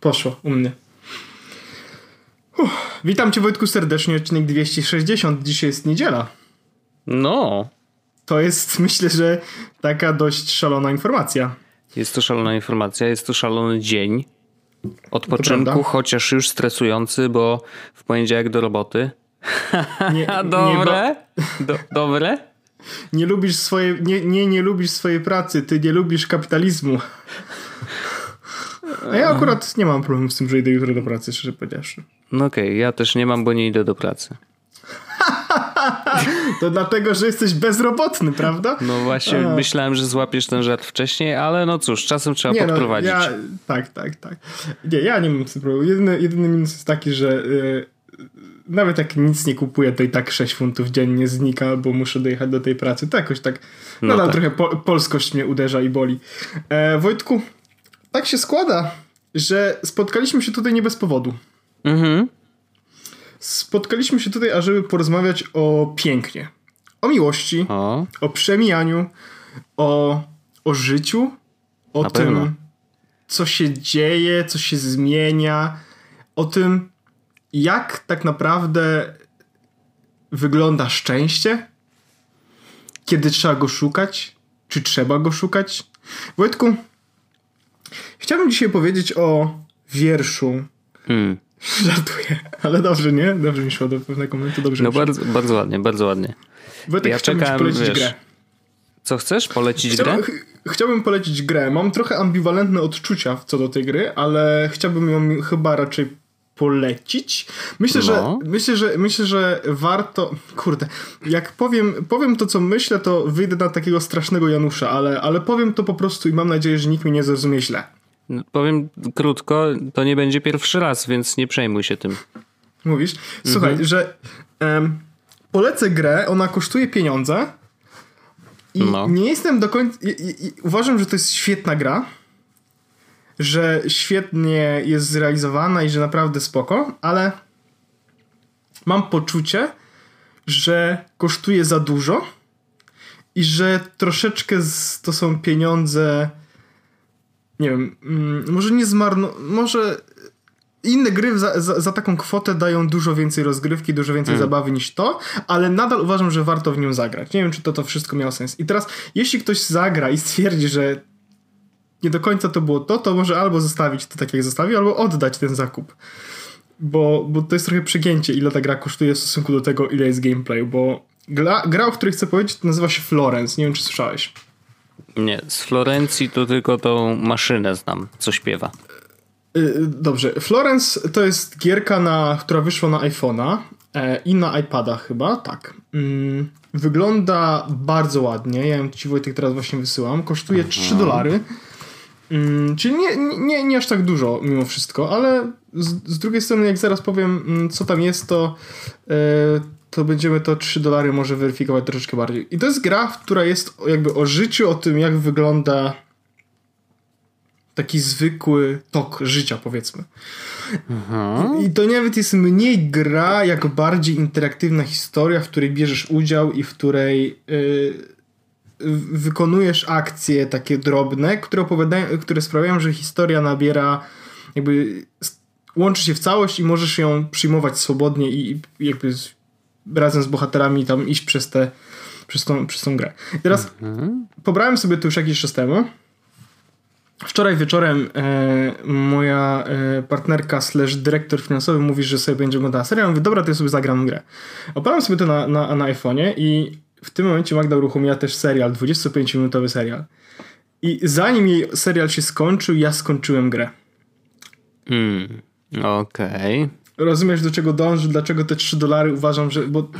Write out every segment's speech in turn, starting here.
Poszło u mnie. Uff. Witam Cię Wojtku serdecznie, odcinek 260. Dzisiaj jest niedziela. No. To jest, myślę, że taka dość szalona informacja. Jest to szalona informacja, jest to szalony dzień odpoczynku, chociaż już stresujący, bo w poniedziałek do roboty. Nie, dobre? Nie, do, dobre? Nie lubisz swojej, nie, nie, nie lubisz swojej pracy, ty nie lubisz kapitalizmu. A ja akurat nie mam problemu z tym, że idę jutro do pracy, szczerze powiedziawszy. No okej, okay, ja też nie mam, bo nie idę do pracy. to dlatego, że jesteś bezrobotny, prawda? No właśnie, A. myślałem, że złapiesz ten żart wcześniej, ale no cóż, czasem trzeba nie, no, podprowadzić. No, ja, tak, tak, tak. Nie, ja nie mam z tym problemu. Jedyny, jedyny minus jest taki, że yy, nawet jak nic nie kupuję, to i tak 6 funtów dziennie znika, bo muszę dojechać do tej pracy. To jakoś tak, no nadal tak. trochę po, polskość mnie uderza i boli. E, Wojtku, tak się składa, że spotkaliśmy się tutaj nie bez powodu. Mhm. Spotkaliśmy się tutaj, ażeby porozmawiać o pięknie. O miłości, o, o przemijaniu, o, o życiu, o Na tym, pewno. co się dzieje, co się zmienia, o tym, jak tak naprawdę wygląda szczęście, kiedy trzeba go szukać, czy trzeba go szukać. Wojtku, chciałbym dzisiaj powiedzieć o wierszu. Hmm. Żartuję, ale dobrze, nie? Dobrze mi szło do pewnego momentu, dobrze No bardzo, bardzo ładnie, bardzo ładnie. Wojtek, ja czekam, polecić wiesz, grę. Co chcesz? Polecić chciałbym, grę? Chciałbym polecić grę. Mam trochę ambiwalentne odczucia co do tej gry, ale chciałbym ją chyba raczej polecić. Myślę, no. że myślę, że myślę, że warto. Kurde, jak powiem, powiem to, co myślę, to wyjdę na takiego strasznego Janusza, ale, ale powiem to po prostu i mam nadzieję, że nikt mnie nie zrozumie źle. No, powiem krótko, to nie będzie pierwszy raz, więc nie przejmuj się tym. Mówisz? Słuchaj, mhm. że um, polecę grę, ona kosztuje pieniądze i no. nie jestem do końca. I, i, i, uważam, że to jest świetna gra że świetnie jest zrealizowana i że naprawdę spoko, ale mam poczucie, że kosztuje za dużo i że troszeczkę to są pieniądze nie wiem, mm, może nie zmarno, może inne gry za, za, za, taką kwotę dają dużo więcej rozgrywki, dużo więcej mm. zabawy niż to, ale nadal uważam, że warto w nią zagrać. Nie wiem, czy to, to wszystko miało sens. I teraz, jeśli ktoś zagra i stwierdzi, że nie do końca to było to, to może albo zostawić to tak jak zostawił, albo oddać ten zakup. Bo, bo to jest trochę przegięcie, ile ta gra kosztuje w stosunku do tego, ile jest gameplay, bo gra, gra o której chcę powiedzieć, to nazywa się Florence. Nie wiem, czy słyszałeś. Nie, z Florencji to tylko tą maszynę znam, co śpiewa. Y, dobrze, Florence to jest gierka, na, która wyszła na iPhone'a e, i na iPada chyba, tak. Mm, wygląda bardzo ładnie, ja ją ci Wojtek teraz właśnie wysyłam. Kosztuje Aha. 3 dolary. Mm, czyli nie, nie, nie aż tak dużo mimo wszystko, ale z, z drugiej strony jak zaraz powiem mm, co tam jest, to yy, to będziemy to 3 dolary może weryfikować troszeczkę bardziej. I to jest gra, która jest jakby o życiu, o tym jak wygląda taki zwykły tok życia powiedzmy. I, I to nawet jest mniej gra, jak bardziej interaktywna historia, w której bierzesz udział i w której... Yy, wykonujesz akcje takie drobne, które opowiadają, które sprawiają, że historia nabiera jakby łączy się w całość i możesz ją przyjmować swobodnie i jakby z, razem z bohaterami tam iść przez te przez tą, przez tą grę. I teraz mhm. pobrałem sobie to już jakiś czas temu. Wczoraj wieczorem e, moja e, partnerka slash dyrektor finansowy mówi, że sobie będzie oglądała serial. Ja mówię, dobra, to ja sobie zagram grę. Opalam sobie to na, na, na iPhone'ie i w tym momencie Magda uruchomiła też serial, 25-minutowy serial. I zanim jej serial się skończył, ja skończyłem grę. Mm, okej. Okay. Rozumiesz, do czego dąży, dlaczego te 3 dolary uważam, że... Bo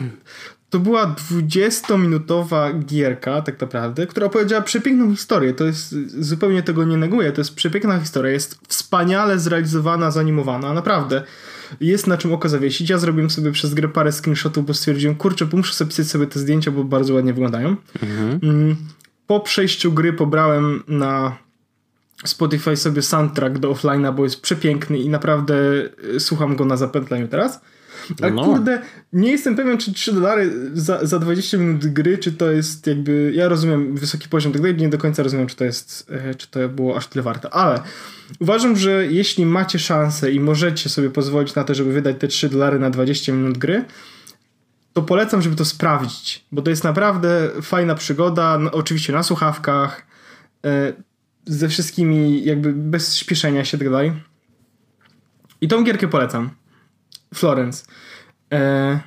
to była 20-minutowa gierka, tak naprawdę, która opowiedziała przepiękną historię. To jest, zupełnie tego nie neguję, to jest przepiękna historia. Jest wspaniale zrealizowana, zanimowana, naprawdę jest na czym oko zawiesić. Ja zrobiłem sobie przez grę parę screenshotów, bo stwierdziłem, kurczę, muszę sobie pisać sobie te zdjęcia, bo bardzo ładnie wyglądają. Mhm. Mm, po przejściu gry pobrałem na Spotify sobie soundtrack do offline'a, bo jest przepiękny i naprawdę y, słucham go na zapętleniu teraz. Ale no. kurde, nie jestem pewien, czy 3 dolary za, za 20 minut gry, czy to jest jakby. Ja rozumiem wysoki poziom tak nie do końca rozumiem, czy to jest, e, czy to było aż tyle warte. Ale uważam, że jeśli macie szansę i możecie sobie pozwolić na to, żeby wydać te 3 dolary na 20 minut gry, to polecam, żeby to sprawdzić, bo to jest naprawdę fajna przygoda, no, oczywiście na słuchawkach, e, ze wszystkimi, jakby bez śpieszenia się tak dalej. I tą gierkę polecam. Florence. E,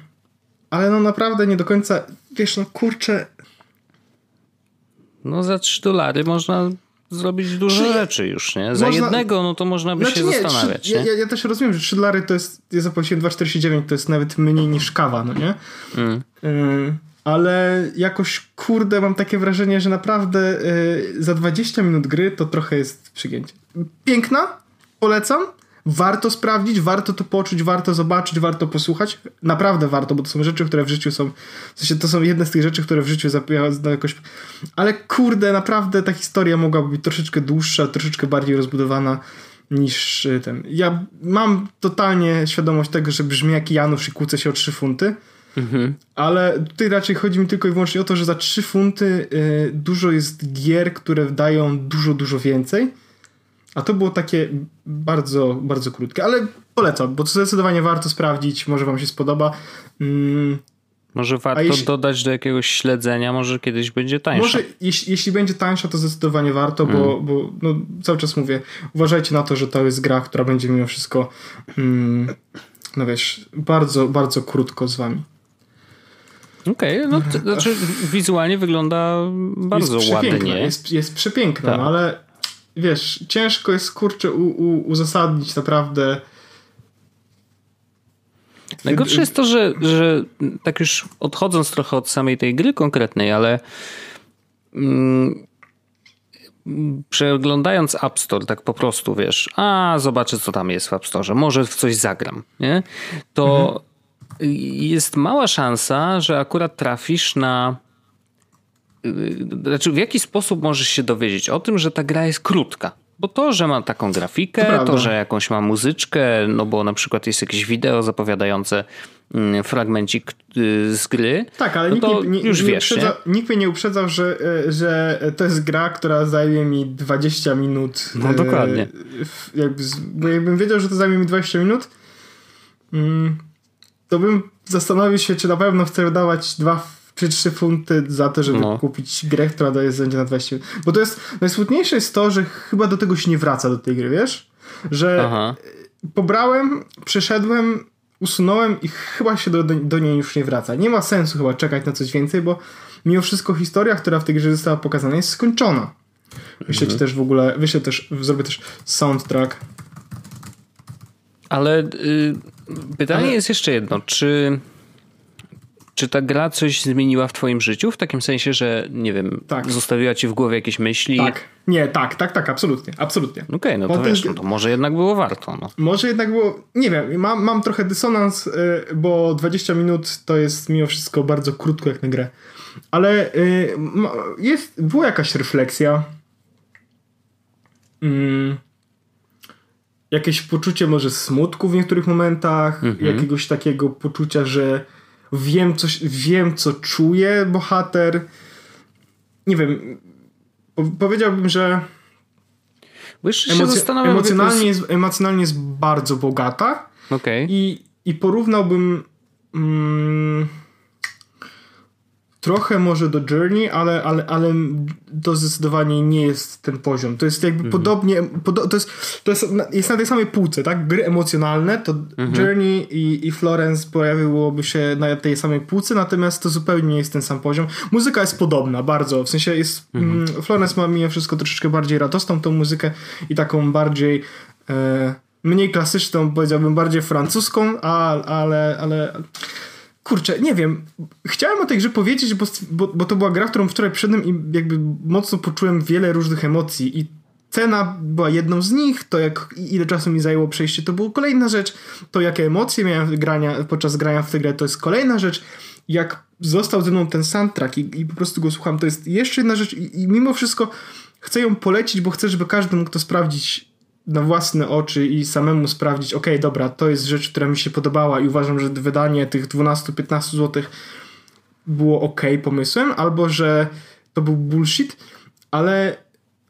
ale no naprawdę nie do końca, wiesz, no kurczę. No za 3 dolary można zrobić dużo Czy, rzeczy już, nie? Za można, jednego, no to można by znaczy się nie, zastanawiać. 3, nie? Ja, ja, też rozumiem, że 3 dolary to jest, ja zapłaciłem 2,49, to jest nawet mniej niż kawa, no nie? Mm. Y, ale jakoś, kurde, mam takie wrażenie, że naprawdę y, za 20 minut gry to trochę jest przygięcie. Piękna, polecam, Warto sprawdzić, warto to poczuć, warto zobaczyć, warto posłuchać. Naprawdę warto, bo to są rzeczy, które w życiu są. W sensie to są jedne z tych rzeczy, które w życiu zapewniają jakoś. Ale kurde, naprawdę ta historia mogłaby być troszeczkę dłuższa, troszeczkę bardziej rozbudowana niż y, ten. Ja mam totalnie świadomość tego, że brzmi jak Janusz i kłócę się o 3 funty. Mhm. Ale tutaj raczej chodzi mi tylko i wyłącznie o to, że za 3 funty y, dużo jest gier, które dają dużo, dużo więcej. A to było takie bardzo, bardzo krótkie, ale polecam, bo to zdecydowanie warto sprawdzić, może wam się spodoba. Mm. Może warto jeśli, dodać do jakiegoś śledzenia, może kiedyś będzie tańsza. Może jeśli, jeśli będzie tańsza, to zdecydowanie warto, mm. bo, bo no, cały czas mówię, uważajcie na to, że to jest gra, która będzie mimo wszystko mm, no wiesz, bardzo, bardzo krótko z wami. Okej, okay, no to znaczy wizualnie wygląda bardzo jest ładnie. Jest, jest przepiękna, tak. no, ale wiesz, ciężko jest kurczę u, u, uzasadnić naprawdę. Najgorsze jest to, że, że tak już odchodząc trochę od samej tej gry konkretnej, ale mm, przeglądając App Store tak po prostu, wiesz, a zobaczę co tam jest w App Store, może w coś zagram, nie? To mhm. Jest mała szansa, że akurat trafisz na znaczy w jaki sposób możesz się dowiedzieć o tym, że ta gra jest krótka? Bo to, że ma taką grafikę, to, to, że jakąś ma muzyczkę, no bo na przykład jest jakieś wideo zapowiadające mm, fragmencik y, z gry. Tak, ale no nikt, nie, już nie wiesz, uprzedza, nikt mnie nie uprzedzał, że, e, że to jest gra, która zajmie mi 20 minut. No dokładnie. Jakby, bo jakbym wiedział, że to zajmie mi 20 minut, mm, to bym zastanowił się, czy na pewno chcę wydawać dwa czy 3 funty za to, żeby no. kupić grę, która daje będzie na 20. Bo to jest, najsmutniejsze jest to, że chyba do tego się nie wraca do tej gry, wiesz? Że Aha. pobrałem, przeszedłem, usunąłem i chyba się do, do niej już nie wraca. Nie ma sensu chyba czekać na coś więcej, bo mimo wszystko historia, która w tej grze została pokazana jest skończona. Wyślę mhm. też w ogóle, wyślę też, zrobię też soundtrack. Ale y, pytanie Ale... jest jeszcze jedno, czy czy ta gra coś zmieniła w twoim życiu? W takim sensie, że nie wiem, tak. zostawiła ci w głowie jakieś myśli? Tak, nie, tak, tak, tak, absolutnie, absolutnie. Okej, okay, no to wiesz, no to może jednak było warto. No. Może jednak było, nie wiem, mam, mam trochę dysonans, y, bo 20 minut to jest mimo wszystko bardzo krótko jak na grę. Ale y, jest, była jakaś refleksja. Mm, jakieś poczucie może smutku w niektórych momentach, mm -hmm. jakiegoś takiego poczucia, że wiem, coś, wiem co czuje bohater. Nie wiem, powiedziałbym, że Emoc emocjonalnie, jest... Jest, emocjonalnie jest bardzo bogata. Okay. I, I porównałbym. Mm, trochę może do Journey, ale, ale, ale to zdecydowanie nie jest ten poziom. To jest jakby mhm. podobnie, podo to, jest, to jest, jest na tej samej półce, tak? Gry emocjonalne, to mhm. Journey i, i Florence pojawiłoby się na tej samej półce, natomiast to zupełnie nie jest ten sam poziom. Muzyka jest podobna, bardzo, w sensie jest, mhm. mm, Florence ma mimo wszystko troszeczkę bardziej radosną tą muzykę i taką bardziej e, mniej klasyczną, powiedziałbym bardziej francuską, a, ale, ale kurczę, nie wiem. Chciałem o tej grze powiedzieć, bo, bo, bo to była gra, którą wczoraj przyszedłem i jakby mocno poczułem wiele różnych emocji i cena była jedną z nich, to jak ile czasu mi zajęło przejście to była kolejna rzecz, to jakie emocje miałem grania, podczas grania w tę grę to jest kolejna rzecz, jak został ze mną ten soundtrack i, i po prostu go słucham, to jest jeszcze jedna rzecz i, i mimo wszystko chcę ją polecić, bo chcę, żeby każdy mógł to sprawdzić na własne oczy i samemu sprawdzić, ok, dobra, to jest rzecz, która mi się podobała i uważam, że wydanie tych 12-15 zł było ok pomysłem, albo że to był bullshit, ale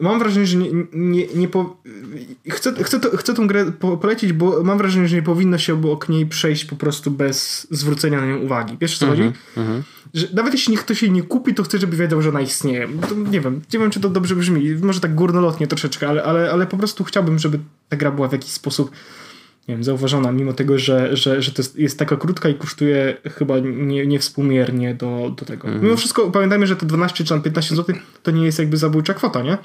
mam wrażenie, że nie, nie, nie po... chcę, chcę, to, chcę tą grę po, polecić, bo mam wrażenie, że nie powinno się obok niej przejść po prostu bez zwrócenia na nią uwagi. Wiesz co chodzi? Mm -hmm. Że nawet jeśli ktoś jej nie kupi, to chcę, żeby wiedział, że ona istnieje. To nie wiem, nie wiem, czy to dobrze brzmi. Może tak górnolotnie troszeczkę, ale, ale, ale po prostu chciałbym, żeby ta gra była w jakiś sposób nie wiem, zauważona, mimo tego, że, że, że to jest, jest taka krótka i kosztuje chyba nie, niewspółmiernie do, do tego. -hmm. Mimo wszystko pamiętajmy, że te 12 czy 15 zł to nie jest jakby zabójcza kwota, nie?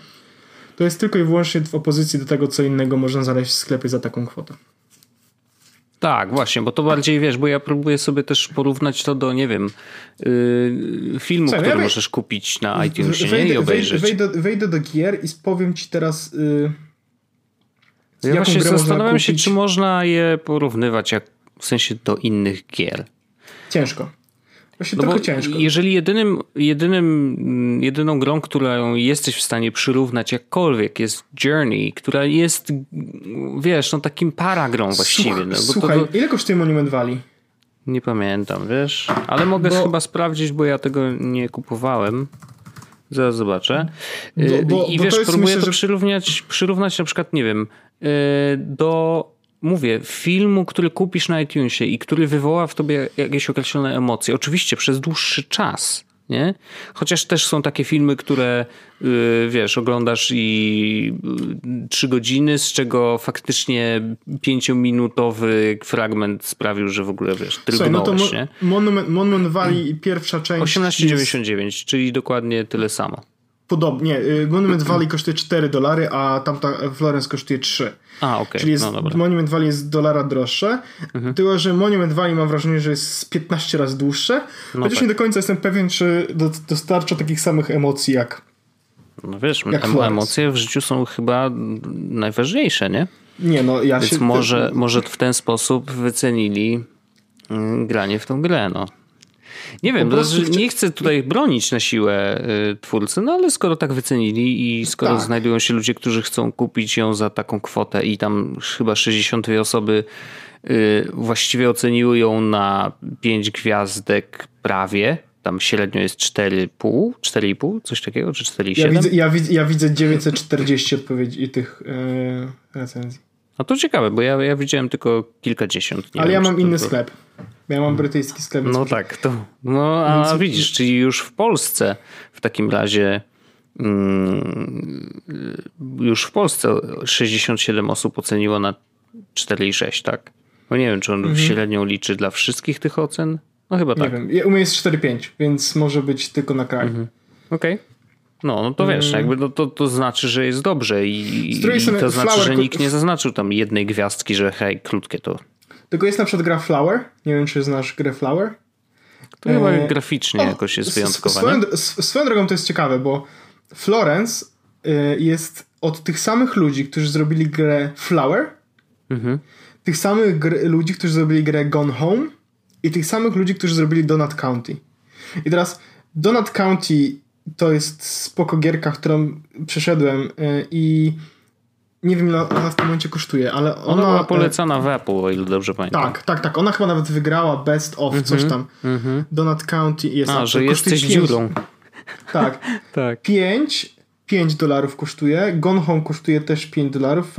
To jest tylko i wyłącznie w opozycji do tego, co innego można znaleźć w sklepie za taką kwotę. Tak, właśnie, bo to bardziej wiesz, bo ja próbuję sobie też porównać to do, nie wiem, yy, filmu, Co, który ja możesz kupić na iTunesie wejdę, nie? i obejrzeć. Wejdę, wejdę, do gier i powiem ci teraz. Yy, ja właśnie zastanawiam się, czy można je porównywać jak, w sensie do innych gier. Ciężko. Właśnie no trochę ciężko. Jeżeli jedynym, jedynym, jedyną grą, którą jesteś w stanie przyrównać jakkolwiek jest Journey, która jest, wiesz, no takim paragrą właściwie. Słuch, no, słuchaj, to, ile kosztuje Monument Valley? Nie pamiętam, wiesz, ale mogę bo... chyba sprawdzić, bo ja tego nie kupowałem. Zaraz zobaczę. Bo, bo, I wiesz, próbuję myślę, to że... przyrównać, przyrównać na przykład, nie wiem, y, do mówię, filmu, który kupisz na iTunesie i który wywoła w tobie jakieś określone emocje, oczywiście przez dłuższy czas, nie? Chociaż też są takie filmy, które yy, wiesz, oglądasz i yy, trzy godziny, z czego faktycznie pięciominutowy fragment sprawił, że w ogóle wiesz, drgnąłeś, no to nie? Monument, Monument Valley pierwsza część 18,99, jest... czyli dokładnie tyle samo. Podobnie. Y, Monument Valley kosztuje 4 dolary, a tamta Florence kosztuje 3. A, okej. Okay. Czyli jest, no, Monument Valley jest dolara droższe. Mhm. Tylko, że Monument Valley mam wrażenie, że jest 15 razy dłuższe. No chociaż tak. nie do końca jestem pewien, czy dostarcza takich samych emocji jak. No wiesz, jak emocje w życiu są chyba najważniejsze, nie? Nie, no ja Więc się... może, może w ten sposób wycenili mm, granie w tą grę, no. Nie wiem, prostu... nie chcę tutaj bronić na siłę y, twórcy, no ale skoro tak wycenili i skoro tak. znajdują się ludzie, którzy chcą kupić ją za taką kwotę i tam chyba 62 osoby y, właściwie oceniły ją na 5 gwiazdek prawie, tam średnio jest 4,5, 4,5, coś takiego, czy 4,7? Ja widzę, ja, widzę, ja widzę 940 odpowiedzi tych yy, recenzji. No to ciekawe, bo ja, ja widziałem tylko kilkadziesiąt. Ale wiem, ja mam inny sklep. Ja mam brytyjski sklep. No tak, to. No a Więc... widzisz, czyli już w Polsce w takim razie. Mm, już w Polsce 67 osób oceniło na 4,6, tak? No nie wiem, czy on mhm. średnią liczy dla wszystkich tych ocen? No chyba tak. Nie wiem, u mnie jest 4,5, więc może być tylko na kraju. Mhm. Okej. Okay. No, no to wiesz, mm. jakby no, to, to znaczy, że jest dobrze i, i to znaczy, że nikt nie zaznaczył tam jednej gwiazdki, że hej, krótkie to tylko jest na przykład gra Flower. Nie wiem, czy znasz grę Flower. To chyba e... graficznie o, jakoś jest wyjątkowa. Swoją, drogą to jest ciekawe, bo Florence e, jest od tych samych ludzi, którzy zrobili grę Flower, mhm. tych samych ludzi, którzy zrobili grę Gone Home i tych samych ludzi, którzy zrobili Donut County. I teraz Donut County to jest spoko gierka, którą przeszedłem e, i nie wiem ile ona w tym momencie kosztuje, ale ona... Ona była polecana w Apple, o ile dobrze pamiętam. Tak, tak, tak. Ona chyba nawet wygrała Best of mm -hmm, coś tam. Mm -hmm. Donut County jest... A, że jesteś 5, dziurą. Tak. tak. 5, 5 dolarów kosztuje. Gone Home kosztuje też 5 dolarów.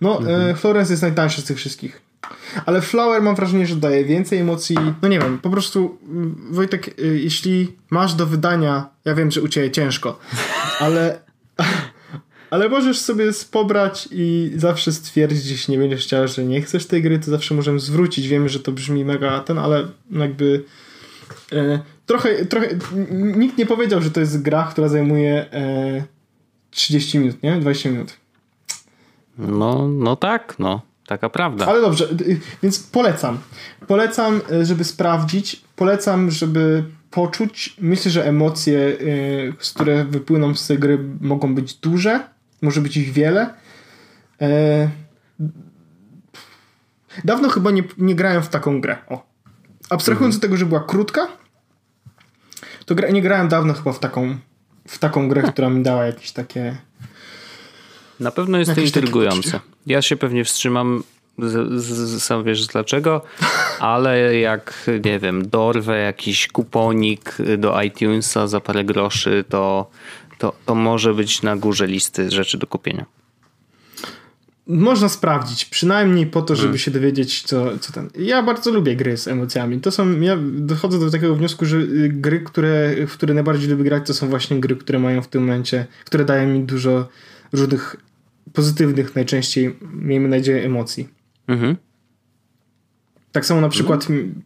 No, mm -hmm. Florence jest najtańszy z tych wszystkich. Ale Flower mam wrażenie, że daje więcej emocji. No nie wiem, po prostu mm, Wojtek, y, jeśli masz do wydania, ja wiem, że u Ciebie ciężko, ale ale możesz sobie pobrać i zawsze stwierdzić, jeśli nie będziesz chciał, że nie chcesz tej gry, to zawsze możemy zwrócić. Wiemy, że to brzmi mega ten, ale jakby e, trochę, trochę nikt nie powiedział, że to jest gra, która zajmuje e, 30 minut, nie? 20 minut. No, no tak, no. Taka prawda. Ale dobrze, więc polecam. Polecam, e, żeby sprawdzić. Polecam, żeby poczuć. Myślę, że emocje, e, z które wypłyną z tej gry, mogą być duże może być ich wiele. E... Dawno chyba nie, nie grałem w taką grę. O. Abstrahując mhm. od tego, że była krótka, to gra, nie grałem dawno chyba w taką, w taką grę, która mi dała jakieś takie Na pewno jest to intrygujące. Ja się pewnie wstrzymam, z, z, sam wiesz dlaczego, ale jak, nie wiem, dorwę jakiś kuponik do iTunesa za parę groszy, to, to, to może być na górze listy rzeczy do kupienia. Można sprawdzić, przynajmniej po to, żeby hmm. się dowiedzieć, co, co tam. Ja bardzo lubię gry z emocjami. To są, ja dochodzę do takiego wniosku, że y, gry, które, w które najbardziej lubię grać, to są właśnie gry, które mają w tym momencie, które dają mi dużo różnych pozytywnych, najczęściej, miejmy nadzieję, emocji. Mhm. Tak samo na przykład, mhm.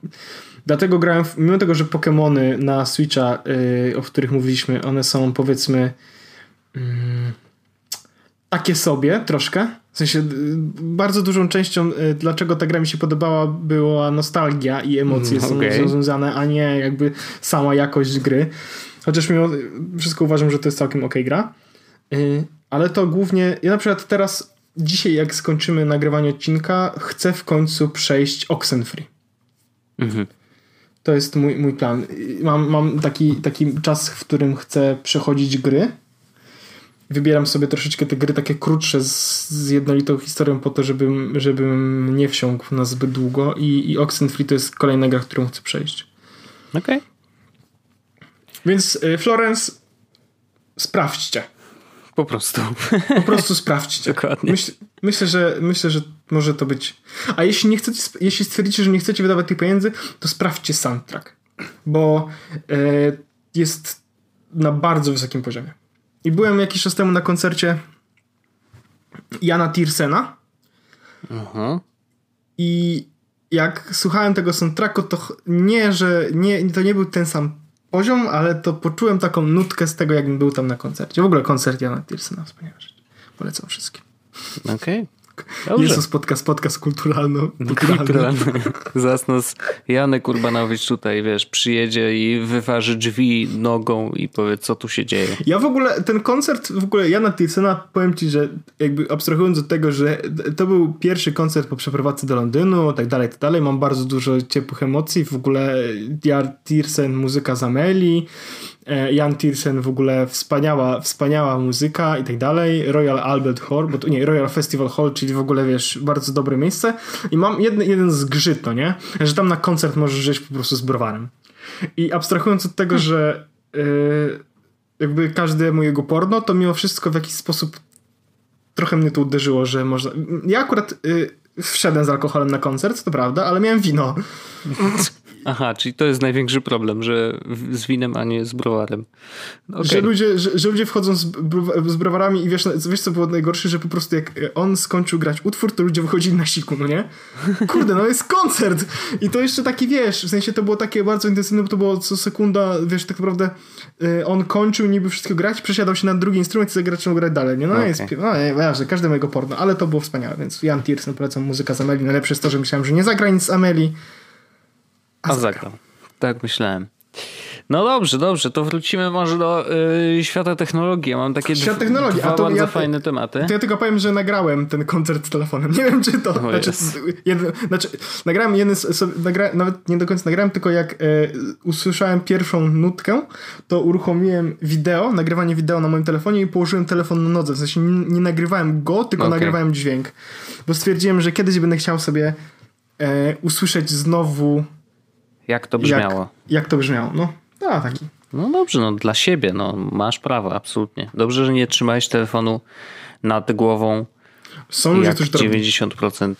Dlatego grałem, w, mimo tego, że Pokémony na Switcha, yy, o których mówiliśmy, one są powiedzmy. Yy, takie sobie troszkę. W sensie bardzo dużą częścią, y, dlaczego ta gra mi się podobała, była nostalgia i emocje mm, okay. są związane, a nie jakby sama jakość gry. Chociaż mimo wszystko uważam, że to jest całkiem ok gra. Y, ale to głównie, ja na przykład teraz, dzisiaj jak skończymy nagrywanie odcinka, chcę w końcu przejść Oxenfree. Mhm. To jest mój, mój plan. Mam, mam taki, taki czas, w którym chcę przechodzić gry wybieram sobie troszeczkę te gry takie krótsze z, z jednolitą historią po to, żebym, żebym nie wsiąkł na zbyt długo i, i Oxenfree to jest kolejna gra, którą chcę przejść. Okej. Okay. Więc y, Florence sprawdźcie. Po prostu. Po prostu sprawdźcie. Dokładnie. Myśl, myślę, że, myślę, że może to być. A jeśli, nie chcecie, jeśli stwierdzicie, że nie chcecie wydawać tych pieniędzy, to sprawdźcie soundtrack. Bo y, jest na bardzo wysokim poziomie. I byłem jakiś czas temu na koncercie Jana Tirsena. Aha. I jak słuchałem tego soundtracku, to nie, że nie, to nie był ten sam poziom, ale to poczułem taką nutkę z tego, jakbym był tam na koncercie. W ogóle koncert Jana Tirsena, wspaniała rzecz. Polecam wszystkim. Okej. Okay. Dobrze. Jezus, podcast, podcast kulturalno kulturalny. Zaraz nas Janek Urbanowicz tutaj, wiesz, przyjedzie i wyważy drzwi nogą i powie, co tu się dzieje. Ja w ogóle, ten koncert, w ogóle Jana Tilsena, powiem ci, że jakby abstrahując od tego, że to był pierwszy koncert po przeprowadzce do Londynu, tak dalej, tak dalej, mam bardzo dużo ciepłych emocji, w ogóle Jan Tirsen, muzyka z Ameli, Jan Tiersen w ogóle wspaniała, wspaniała muzyka i tak dalej. Royal Albert Hall, bo to nie, Royal Festival Hall, czyli w ogóle wiesz, bardzo dobre miejsce. I mam jedny, jeden zgrzyt, no nie? Że tam na koncert możesz żyć po prostu z browarem. I abstrahując od tego, że yy, jakby każdy mojego porno, to mimo wszystko w jakiś sposób trochę mnie to uderzyło, że można. Ja akurat yy, wszedłem z alkoholem na koncert, to prawda, ale miałem wino. Aha, czyli to jest największy problem, że z winem, a nie z browarem. Okay. Że, ludzie, że, że, ludzie wchodzą z, z browarami i wiesz, wiesz co było najgorsze, że po prostu jak on skończył grać utwór, to ludzie wychodzili na siku, no nie? Kurde, no jest koncert! I to jeszcze taki, wiesz, w sensie to było takie bardzo intensywne, bo to było co sekunda, wiesz, tak naprawdę y, on kończył niby wszystko grać, przesiadał się na drugi instrument i zagrał grać dalej, nie? No okay. jest, no nie, ważne, każde mojego porno, ale to było wspaniałe, więc Jan Tiersen polecam muzyka z Ameli, najlepsze jest to, że myślałem, że nie zagra nic z Ameli, a, zagrał. Tak myślałem. No dobrze, dobrze, to wrócimy może do y, świata technologii. Ja mam takie Świat technologii, dwa a to bardzo ja, fajne tematy. To ja tylko powiem, że nagrałem ten koncert z telefonem. Nie wiem, czy to. Oh, znaczy, jeden, znaczy, nagrałem jeden, sobie, nagra, nawet nie do końca nagrałem, tylko jak e, usłyszałem pierwszą nutkę, to uruchomiłem wideo, nagrywanie wideo na moim telefonie i położyłem telefon na nodze. W sensie nie, nie nagrywałem go, tylko okay. nagrywałem dźwięk. Bo stwierdziłem, że kiedyś będę chciał sobie e, usłyszeć znowu jak to brzmiało? Jak, jak to brzmiało, no. A, taki. No dobrze, no dla siebie, no masz prawo, absolutnie. Dobrze, że nie trzymałeś telefonu nad głową. Są ludzie, którzy to 90%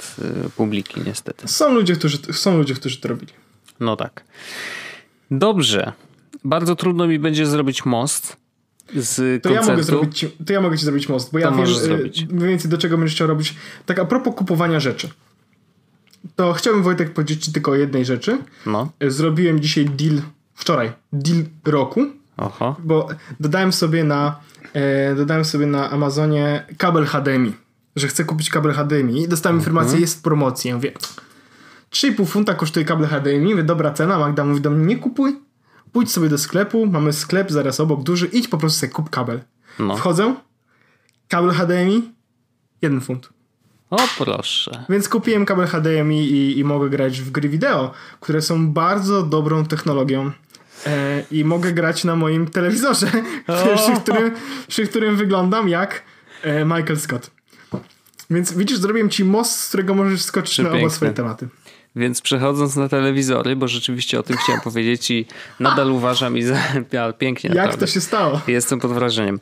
y, publiki, niestety. Są ludzie, którzy, są ludzie, którzy to robili. No tak. Dobrze. Bardzo trudno mi będzie zrobić most z to koncertu. ja mogę zrobić, to ja mogę ci zrobić most, bo to ja wiem y, zrobić. mniej więcej do czego będziesz chciał robić. Tak a propos kupowania rzeczy to chciałbym Wojtek powiedzieć ci tylko o jednej rzeczy. No. Zrobiłem dzisiaj deal, wczoraj, deal roku. Aha. Bo dodałem sobie na e, dodałem sobie na Amazonie kabel HDMI, że chcę kupić kabel HDMI i dostałem mhm. informację, jest promocja. Ja mówię, 3,5 funta kosztuje kabel HDMI, mówię, dobra cena, Magda mówi do mnie, nie kupuj, pójdź sobie do sklepu, mamy sklep zaraz obok duży, idź po prostu sobie kup kabel. No. Wchodzę, kabel HDMI, jeden funt. O proszę. Więc kupiłem kabel HDMI i, i mogę grać w gry wideo, które są bardzo dobrą technologią. E, I mogę grać na moim telewizorze, przy, którym, przy którym wyglądam jak E, Michael Scott. Więc widzisz, zrobiłem ci most, z którego możesz skoczyć Przepiękne. na oba swoje tematy. Więc przechodząc na telewizory, bo rzeczywiście o tym chciałem powiedzieć i nadal uważam i za, pięknie. Jak to się stało? Jestem pod wrażeniem.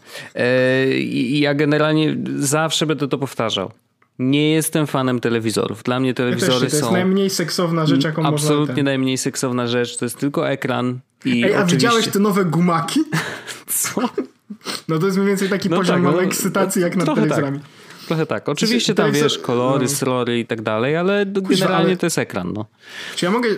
I ja generalnie zawsze będę to powtarzał. Nie jestem fanem telewizorów. Dla mnie telewizory ja też, to są. To jest najmniej seksowna rzecz, jaką Absolutnie można najmniej seksowna rzecz. To jest tylko ekran. I Ej, a oczywiście... widziałeś te nowe gumaki? Co? No to jest mniej więcej taki no poziom tak, no, ekscytacji jak nad tak. telewizorami. Tak. Trochę tak. Oczywiście tam wiesz, kolory, no. srory i tak dalej, ale generalnie to jest ekran. No. Czy ja mogę.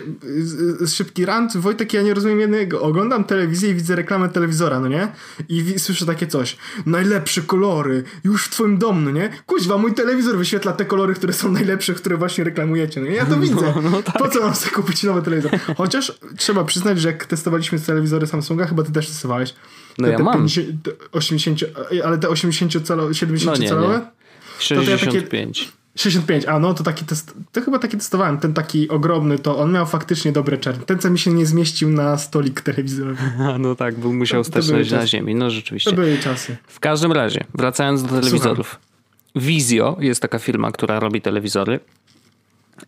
Szybki rant. Wojtek, ja nie rozumiem jednego. Oglądam telewizję i widzę reklamę telewizora, no nie? I słyszę takie coś. Najlepsze kolory, już w twoim domu, no nie? Kuźwa, mój telewizor wyświetla te kolory, które są najlepsze, które właśnie reklamujecie. No nie? Ja to widzę. No, no tak. Po co mam sobie kupić nowy telewizor? Chociaż trzeba przyznać, że jak testowaliśmy telewizory Samsunga, chyba ty też testowałeś. No te, ja te mam. 50, 80, ale te 80 calowe, 70 no nie, calowe? Nie. 65. To 65, a no to taki test, to chyba taki testowałem, ten taki ogromny, to on miał faktycznie dobre czerny. Ten, co mi się nie zmieścił na stolik telewizorowy. no tak, był musiał to, stać na ziemi, no rzeczywiście. To były czasy. W każdym razie, wracając do telewizorów. Słucham. Vizio jest taka firma, która robi telewizory.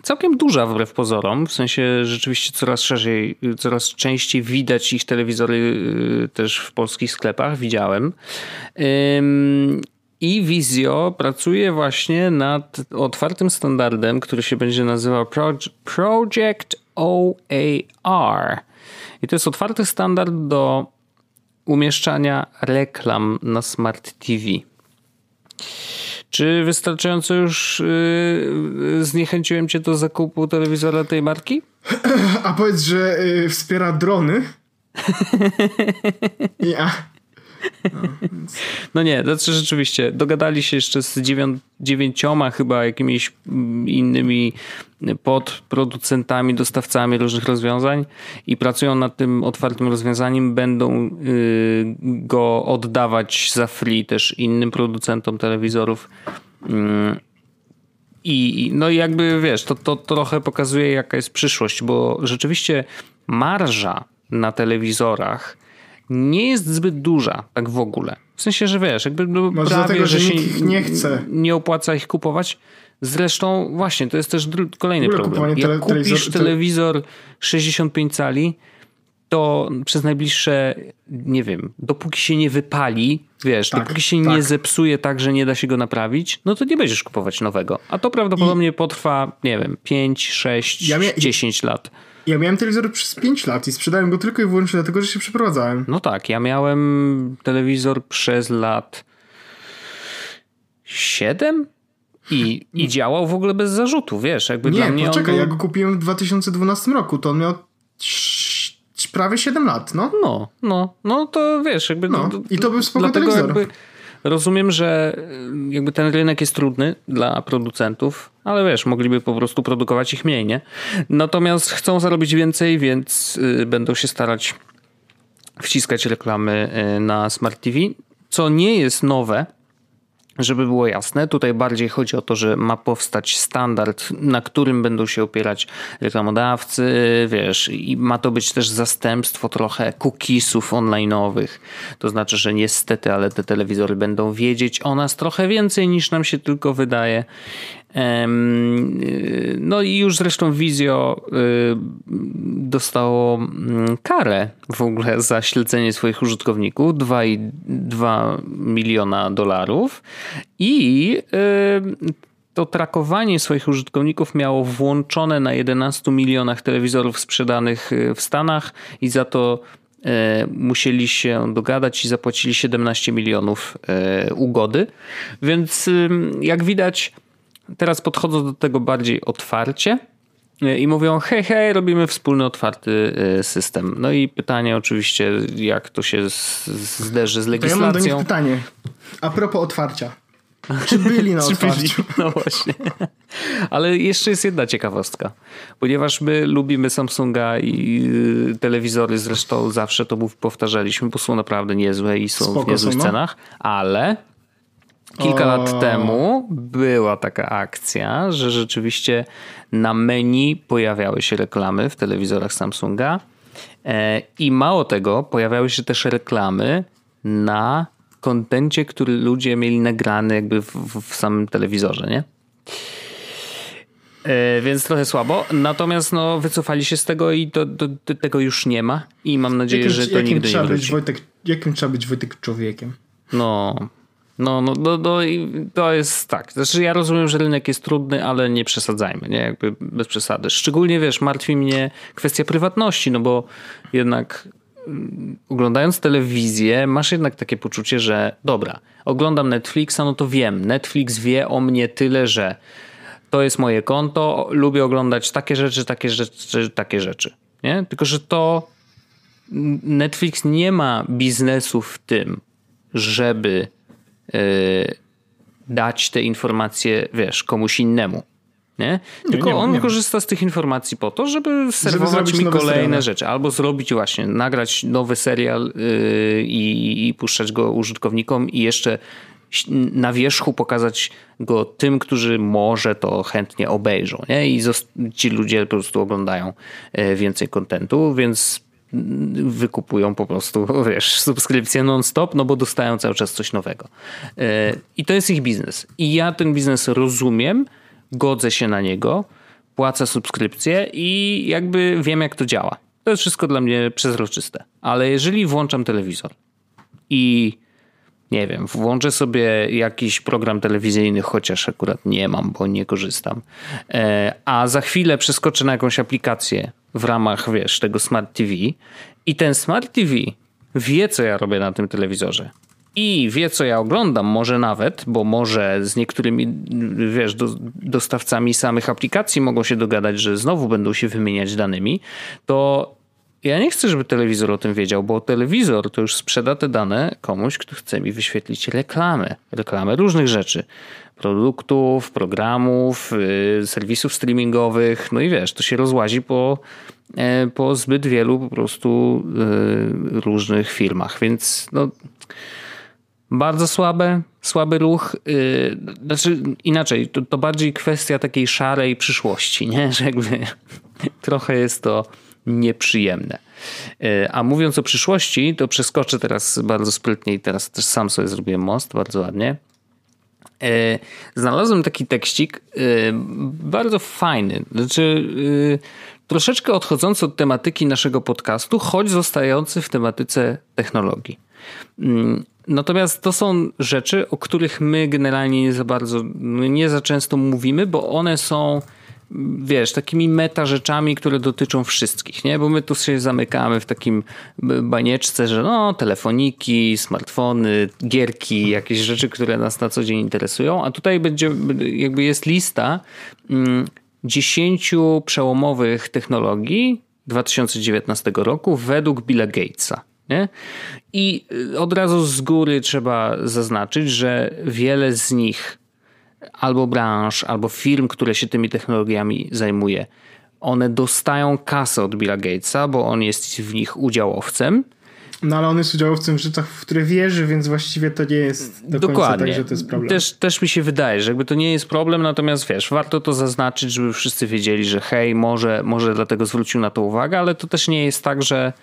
Całkiem duża wbrew pozorom, w sensie rzeczywiście coraz szerzej, coraz częściej widać ich telewizory y, też w polskich sklepach, widziałem. I Vizio pracuje właśnie nad otwartym standardem, który się będzie nazywał Project OAR. I to jest otwarty standard do umieszczania reklam na Smart TV. Czy wystarczająco już yy, zniechęciłem cię do zakupu telewizora tej marki? A powiedz, że yy, wspiera drony. ja. No, nie, znaczy rzeczywiście, dogadali się jeszcze z dziewięcioma chyba jakimiś mm, innymi podproducentami, dostawcami różnych rozwiązań i pracują nad tym otwartym rozwiązaniem, będą y, go oddawać za free też innym producentom telewizorów. Mm, I no i jakby wiesz, to, to, to trochę pokazuje jaka jest przyszłość, bo rzeczywiście marża na telewizorach nie jest zbyt duża, tak w ogóle. W sensie, że wiesz, jakby no, Może prawie, dlatego, że, że się nie chce. Nie opłaca ich kupować. Zresztą właśnie, to jest też kolejny problem. Jak kupisz telewizor 65 cali, to przez najbliższe, nie wiem, dopóki się nie wypali, wiesz, tak, dopóki się tak. nie zepsuje tak, że nie da się go naprawić, no to nie będziesz kupować nowego. A to prawdopodobnie I... potrwa, nie wiem, 5, 6, ja mia... 10 lat. Ja miałem telewizor przez 5 lat i sprzedałem go tylko i wyłącznie dlatego, że się przeprowadzałem. No tak, ja miałem telewizor przez lat 7 i, i działał w ogóle bez zarzutu, wiesz, jakby Nie, dla mnie poczekaj, był... ja go kupiłem w 2012 roku, to on miał prawie 7 lat, no. No, no, no to wiesz, jakby... No, i to był spoko telewizor. Jakby, Rozumiem, że y, jakby ten rynek jest trudny dla producentów, ale wiesz, mogliby po prostu produkować ich mniej, nie? Natomiast chcą zarobić więcej, więc y, będą się starać wciskać reklamy y, na Smart TV, co nie jest nowe, żeby było jasne, tutaj bardziej chodzi o to, że ma powstać standard, na którym będą się opierać reklamodawcy, wiesz, i ma to być też zastępstwo trochę cookiesów online'owych. To znaczy, że niestety, ale te telewizory będą wiedzieć o nas trochę więcej niż nam się tylko wydaje. No i już zresztą Vizio y, dostało mm, karę w ogóle za śledzenie swoich użytkowników. 2,2 miliona dolarów. I y, to trakowanie swoich użytkowników miało włączone na 11 milionach telewizorów sprzedanych y, w Stanach. I za to musieli się dogadać i zapłacili 17 milionów ugody. Więc jak widać, teraz podchodzą do tego bardziej otwarcie e, i mówią: hej, hej, robimy wspólny otwarty e, system. No i pytanie oczywiście, jak to się zderzy z legislacją. To ja mam do nich pytanie. A propos otwarcia. Czy byli na otwarciu? No właśnie. Ale jeszcze jest jedna ciekawostka. Ponieważ my lubimy Samsunga i y, telewizory zresztą zawsze to powtarzaliśmy, bo są naprawdę niezłe i są Spoko w niezłych są, no. cenach, ale Kilka o... lat temu była taka akcja, że rzeczywiście na menu pojawiały się reklamy w telewizorach Samsunga e, i mało tego, pojawiały się też reklamy na kontencie, który ludzie mieli nagrany jakby w, w samym telewizorze, nie? E, więc trochę słabo. Natomiast no, wycofali się z tego i to, to, to tego już nie ma. I mam nadzieję, jakim, że to nigdy trzeba nie wróci. Być Wojtek, jakim trzeba być Wojtek człowiekiem? No, no, no, no, no to jest tak. Znaczy ja rozumiem, że rynek jest trudny, ale nie przesadzajmy, nie? Jakby bez przesady. Szczególnie, wiesz, martwi mnie kwestia prywatności, no bo jednak mm, oglądając telewizję masz jednak takie poczucie, że dobra, oglądam Netflixa, no to wiem, Netflix wie o mnie tyle, że to jest moje konto, lubię oglądać takie rzeczy, takie rzeczy, takie rzeczy. Nie? Tylko, że to Netflix nie ma biznesu w tym, żeby dać te informacje, wiesz, komuś innemu. Nie? Tylko nie, nie, on nie. korzysta z tych informacji po to, żeby serwować żeby mi kolejne seriale. rzeczy. Albo zrobić właśnie, nagrać nowy serial yy, i, i puszczać go użytkownikom i jeszcze na wierzchu pokazać go tym, którzy może to chętnie obejrzą. Nie? I ci ludzie po prostu oglądają e, więcej kontentu, więc wykupują po prostu, wiesz, subskrypcję non-stop, no bo dostają cały czas coś nowego. E, I to jest ich biznes. I ja ten biznes rozumiem, godzę się na niego, płacę subskrypcję i jakby wiem, jak to działa. To jest wszystko dla mnie przezroczyste. Ale jeżeli włączam telewizor i nie wiem, włączę sobie jakiś program telewizyjny, chociaż akurat nie mam, bo nie korzystam, e, a za chwilę przeskoczę na jakąś aplikację w ramach, wiesz, tego Smart TV i ten Smart TV wie, co ja robię na tym telewizorze. I wie, co ja oglądam, może nawet, bo może z niektórymi, wiesz, do, dostawcami samych aplikacji mogą się dogadać, że znowu będą się wymieniać danymi, to ja nie chcę, żeby telewizor o tym wiedział, bo telewizor to już sprzeda te dane komuś, kto chce mi wyświetlić reklamę. Reklamę różnych rzeczy. Produktów, programów, yy, serwisów streamingowych. No i wiesz, to się rozłazi po, yy, po zbyt wielu po prostu yy, różnych firmach. Więc no, bardzo słabe, słaby ruch. Y, znaczy inaczej, to, to bardziej kwestia takiej szarej przyszłości, nie? Że jakby trochę jest to nieprzyjemne. E, a mówiąc o przyszłości, to przeskoczę teraz bardzo sprytnie i teraz też sam sobie zrobiłem most, bardzo ładnie. E, znalazłem taki tekścik e, bardzo fajny. Znaczy, troszeczkę odchodzący od tematyki naszego podcastu, choć zostający w tematyce technologii. Mm, natomiast to są rzeczy, o których my generalnie nie za bardzo, nie za często mówimy, bo one są wiesz, takimi meta rzeczami, które dotyczą wszystkich, nie? Bo my tu się zamykamy w takim banieczce, że no, telefoniki, smartfony, gierki, jakieś rzeczy, które nas na co dzień interesują, a tutaj będzie, jakby jest lista mm, dziesięciu przełomowych technologii 2019 roku według Billa Gatesa. Nie? I od razu z góry trzeba zaznaczyć, że wiele z nich albo branż, albo firm, które się tymi technologiami zajmuje, one dostają kasę od Billa Gatesa, bo on jest w nich udziałowcem. No ale on jest udziałowcem w rzeczach, w które wierzy, więc właściwie to nie jest do Dokładnie. końca tak, że to jest problem. Też, też mi się wydaje, że jakby to nie jest problem, natomiast wiesz, warto to zaznaczyć, żeby wszyscy wiedzieli, że hej, może, może dlatego zwrócił na to uwagę, ale to też nie jest tak, że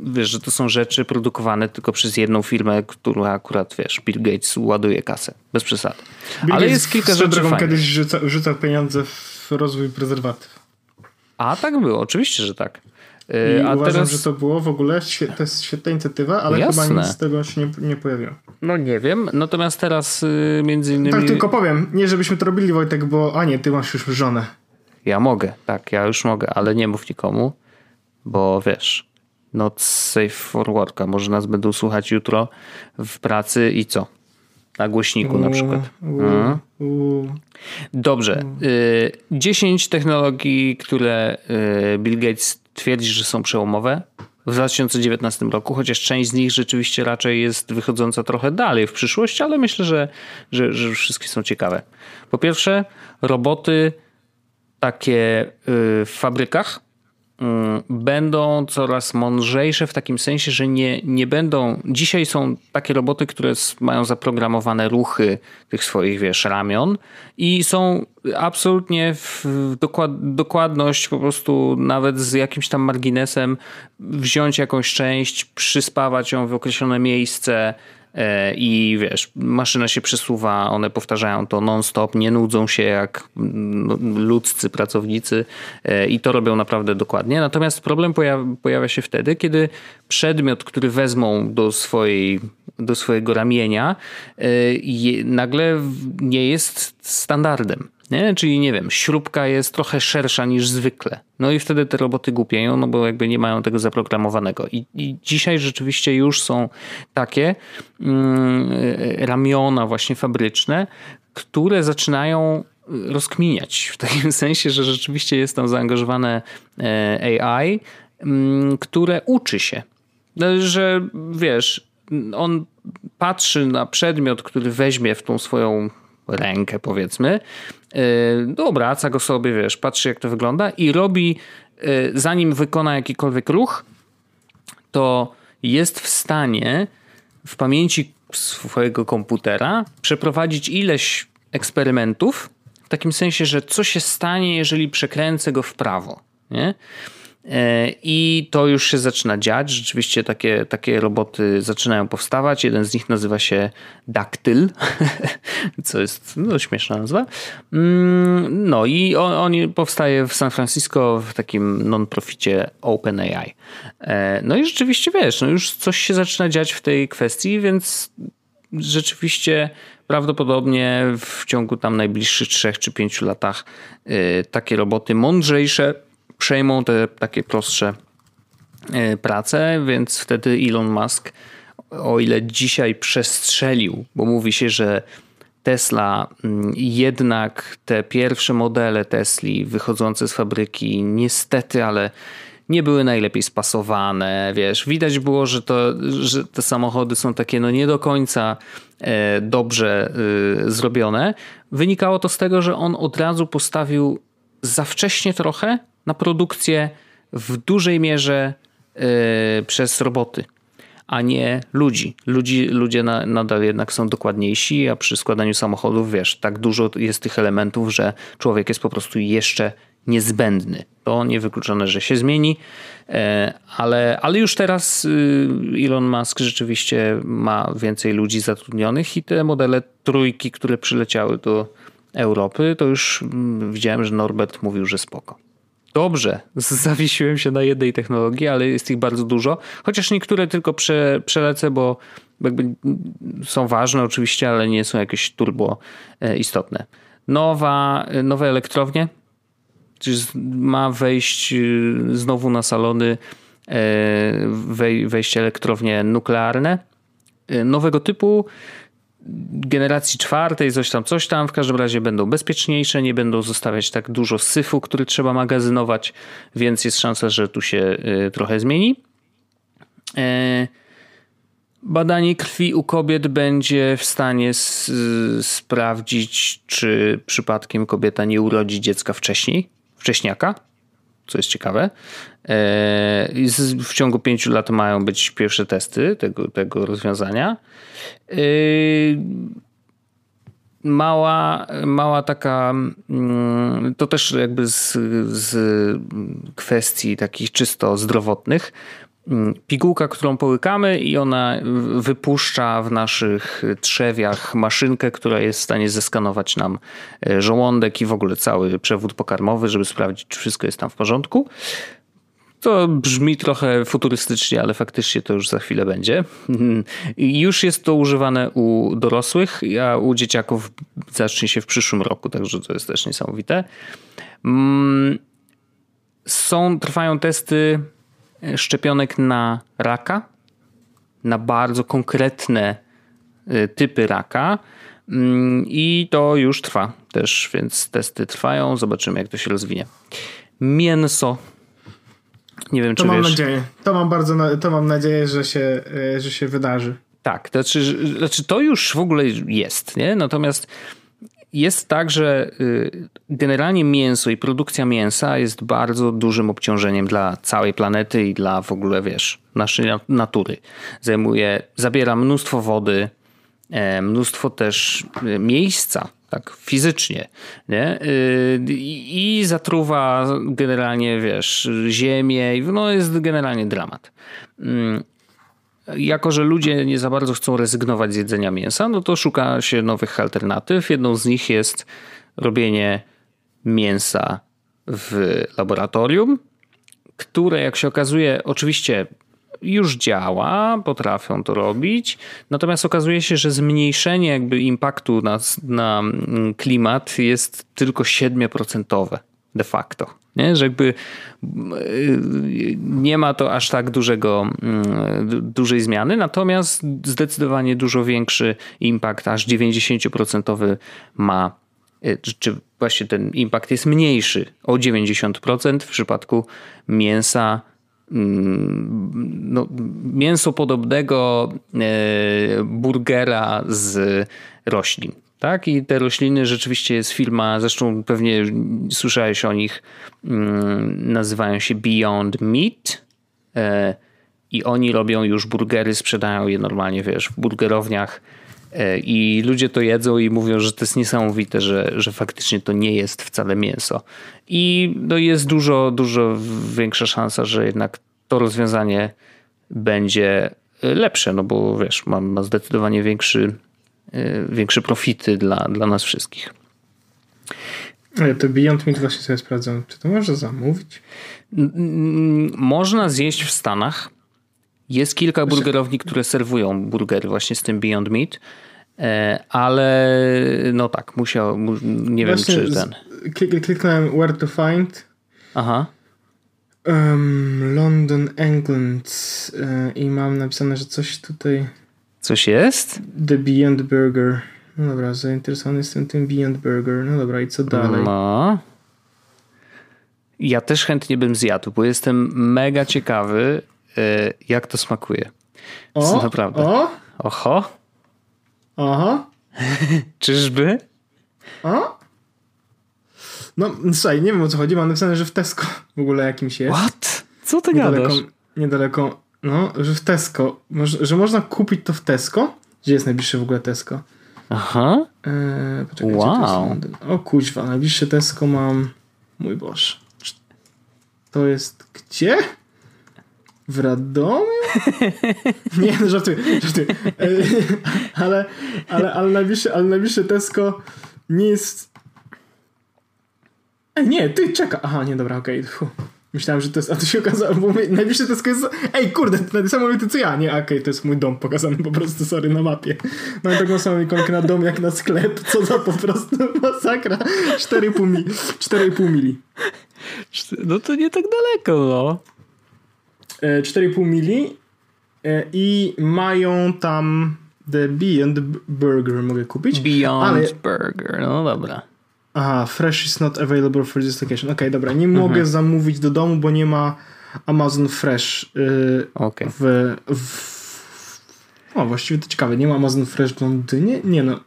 wiesz, że to są rzeczy produkowane tylko przez jedną firmę, która akurat, wiesz, Bill Gates ładuje kasę. Bez przesady. Bill Ale Gates jest kilka rzeczy drogą kiedyś rzuca, rzucał pieniądze w rozwój prezerwatyw. A tak było, oczywiście, że tak. I A uważam, teraz... że to było w ogóle, to jest świetna inicjatywa, ale Jasne. chyba nic z tego się nie, nie pojawiło. No nie wiem, natomiast teraz y, między innymi... Tak, tylko powiem, nie żebyśmy to robili Wojtek, bo a nie, ty masz już żonę. Ja mogę, tak, ja już mogę, ale nie mów nikomu, bo wiesz, not safe for work. A może nas będą słuchać jutro w pracy i co? Na głośniku na przykład. Mhm. Dobrze. 10 y, technologii, które y, Bill Gates twierdzi, że są przełomowe w 2019 roku, chociaż część z nich rzeczywiście raczej jest wychodząca trochę dalej w przyszłość, ale myślę, że, że, że wszystkie są ciekawe. Po pierwsze, roboty takie y, w fabrykach, będą coraz mądrzejsze w takim sensie, że nie, nie będą. Dzisiaj są takie roboty, które mają zaprogramowane ruchy tych swoich, wiesz, ramion i są absolutnie w dokład, dokładność po prostu nawet z jakimś tam marginesem wziąć jakąś część, przyspawać ją w określone miejsce, i wiesz, maszyna się przesuwa, one powtarzają to non-stop, nie nudzą się jak no, ludzcy pracownicy e, i to robią naprawdę dokładnie. Natomiast problem pojawia, się wtedy, kiedy przedmiot, który wezmą do, swojej, do swojego ramienia, nagle nie jest standardem. Nie? Czyli nie wiem, śrubka jest trochę szersza niż zwykle. No i wtedy te roboty głupieją, no bo jakby nie mają tego zaprogramowanego. I, i dzisiaj rzeczywiście już są takie mm, ramiona właśnie fabryczne, które zaczynają rozkminiać. W takim sensie, że rzeczywiście jest tam zaangażowane e, AI, mm, które uczy się. No, że wiesz, on patrzy na przedmiot, który weźmie w tą swoją rękę, powiedzmy, yy, obraca go sobie, wiesz, patrzy jak to wygląda i robi, yy, zanim wykona jakikolwiek ruch, to jest w stanie w pamięci swojego komputera przeprowadzić ileś eksperymentów, w takim sensie, że co się stanie, jeżeli przekręcę go w prawo. Nie? E, I to już się zaczyna dziać. Rzeczywiście takie, takie roboty zaczynają powstawać. Jeden z nich nazywa się Dactyl, co jest no, śmieszna nazwa. Mm, no i on, on powstaje w San Francisco w takim non-proficie OpenAI. E, no i rzeczywiście wiesz, no już coś się zaczyna dziać w tej kwestii, więc rzeczywiście prawdopodobnie w ciągu tam najbliższych 3 czy 5 latach e, takie roboty mądrzejsze przejmą te takie prostsze e, prace, więc wtedy Elon Musk, o ile dzisiaj przestrzelił, bo mówi się, że Tesla mm, jednak te pierwsze modele Tesli wychodzące z fabryki niestety, ale nie były najlepiej spasowane, wiesz, widać było, że, to, że te samochody są takie no nie do końca e, dobrze e, zrobione. Wynikało to z tego, że on od razu postawił za wcześnie trochę na produkcję w dużej mierze yy, przez roboty, a nie ludzi. ludzi ludzie na, nadal jednak są dokładniejsi, a przy składaniu samochodów, wiesz, tak dużo jest tych elementów, że człowiek jest po prostu jeszcze niezbędny. To niewykluczone, że się zmieni, e, ale, ale już teraz y, Elon Musk rzeczywiście ma więcej ludzi zatrudnionych i te modele trójki, które przyleciały do Europy, to już mm, widziałem, że Norbert mówił, że spoko dobrze. Zawiesiłem się na jednej technologii, ale jest ich bardzo dużo. Chociaż niektóre tylko prze, przelecę, bo są ważne oczywiście, ale nie są jakieś turbo e, istotne. Nowa, nowe elektrownie, ma wejść e, znowu na salony e, wejście elektrownie nuklearne nowego typu generacji czwartej, coś tam, coś tam. W każdym razie będą bezpieczniejsze, nie będą zostawiać tak dużo syfu, który trzeba magazynować, więc jest szansa, że tu się y, trochę zmieni. E, badanie krwi u kobiet będzie w stanie sprawdzić, czy przypadkiem kobieta nie urodzi dziecka wcześniej, wcześniaka, co jest ciekawe. E, w ciągu pięciu lat mają być pierwsze testy tego, tego rozwiązania. Yy, mała, mała taka, mm, to też jakby z, z kwestii takich czysto zdrowotnych. Mm, pigułka, którą połykamy i ona wypuszcza w naszych trzewiach maszynkę, która jest w stanie zeskanować nam e, żołądek i w ogóle cały przewód pokarmowy, żeby sprawdzić, czy wszystko jest tam w porządku. To brzmi trochę futurystycznie, ale faktycznie to już za chwilę będzie. Już jest to używane u dorosłych, a u dzieciaków zacznie się w przyszłym roku, także to jest też niesamowite. Mm, są, trwają testy szczepionek na raka, na bardzo konkretne y, typy raka. Mm, I to już trwa też, więc testy trwają. Zobaczymy, jak to się rozwinie. Mięso nie wiem, to czy mam wiesz. nadzieję. To mam bardzo, to mam nadzieję, że się, e, że się wydarzy. Tak, to znaczy, znaczy to już w ogóle jest, nie? Natomiast jest tak, że y, generalnie mięso i produkcja mięsa jest bardzo dużym obciążeniem dla całej planety i dla w ogóle, wiesz, naszej natury. Zajmuje, zabiera mnóstwo wody, e, mnóstwo też y, miejsca tak fizycznie, nie? Y, I zatruwa generalnie, wiesz, ziemię, no jest generalnie dramat. Mm. jako że ludzie nie za bardzo chcą rezygnować z jedzenia mięsa, no to szuka się nowych alternatyw. Jedną z nich jest robienie mięsa w laboratorium, które jak się okazuje, oczywiście już działa, potrafią to robić, natomiast okazuje się, że zmniejszenie jakby impaktu na, na klimat jest tylko 7% de facto. Nie? Że jakby y, nie ma to aż tak dużego, mm, dużej zmiany, natomiast zdecydowanie dużo większy impact, aż 90% ma, y, czy właśnie ten impact jest mniejszy o 90% w przypadku mięsa mm, no, mięso podobnego e, burgera z roślin. Tak? I te rośliny rzeczywiście jest firma, zresztą pewnie słyszałeś o nich, mm, nazywają się Beyond Meat e, i oni robią już burgery, sprzedają je normalnie, wiesz, w burgerowniach e, i ludzie to jedzą i mówią, że to jest niesamowite, że, że faktycznie to nie jest wcale mięso. I no jest dużo, dużo większa szansa, że jednak to rozwiązanie będzie lepsze, no bo wiesz, ma, ma zdecydowanie większy większe profity dla, dla nas wszystkich. Ale to Beyond Meat właśnie sobie sprawdzam. Czy to można zamówić? Można zjeść w Stanach. Jest kilka burgerowni, które serwują burgery właśnie z tym Beyond Meat, e, ale no tak, musiał, nie właśnie wiem czy ten. Kliknąłem where to find. Aha. Um, London, England e, i mam napisane, że coś tutaj Coś jest? The Beyond Burger. No dobra, zainteresowany jestem tym Beyond Burger. No dobra, i co dalej? No. Ja też chętnie bym zjadł, bo jestem mega ciekawy, e, jak to smakuje. O, naprawdę. O? Oho. Aha. Czyżby? O? No, słuchaj, nie wiem o co chodzi. Mam napisane, że w Tesco w ogóle jakimś jest. What? Co ty niedaleko, gadasz? Niedaleko no, że w Tesco, że można kupić to w Tesco. Gdzie jest najbliższe w ogóle Tesco? Aha. Eee, poczekajcie, wow. O kuźwa, najbliższe Tesco mam... Mój Boże. To jest gdzie? W Radomiu? Nie, no żartuję, żartuję. Eee, ale, ale, ale, najbliższe, ale najbliższe Tesco nie jest... Ej, nie, ty czeka. Aha, nie, dobra, okej. Okay. Myślałem, że to jest, a to się okazało, bo najbliższe to jest, ej kurde, na sam moment co ja, nie, okej, okay, to jest mój dom pokazany po prostu, sorry, na mapie. Mam taką samą ikonkę na dom jak na sklep, co za po prostu masakra, 4,5 mili, 4,5 mili. No to nie tak daleko, no. 4,5 e, mili e, i mają tam The Beyond Burger mogę kupić. Beyond ale... Burger, no dobra. Aha, fresh is not available for this location. Okej, okay, dobra, nie mhm. mogę zamówić do domu, bo nie ma Amazon Fresh yy, okay. w, w... O, właściwie to ciekawe, nie ma Amazon Fresh w Londynie? Nie no.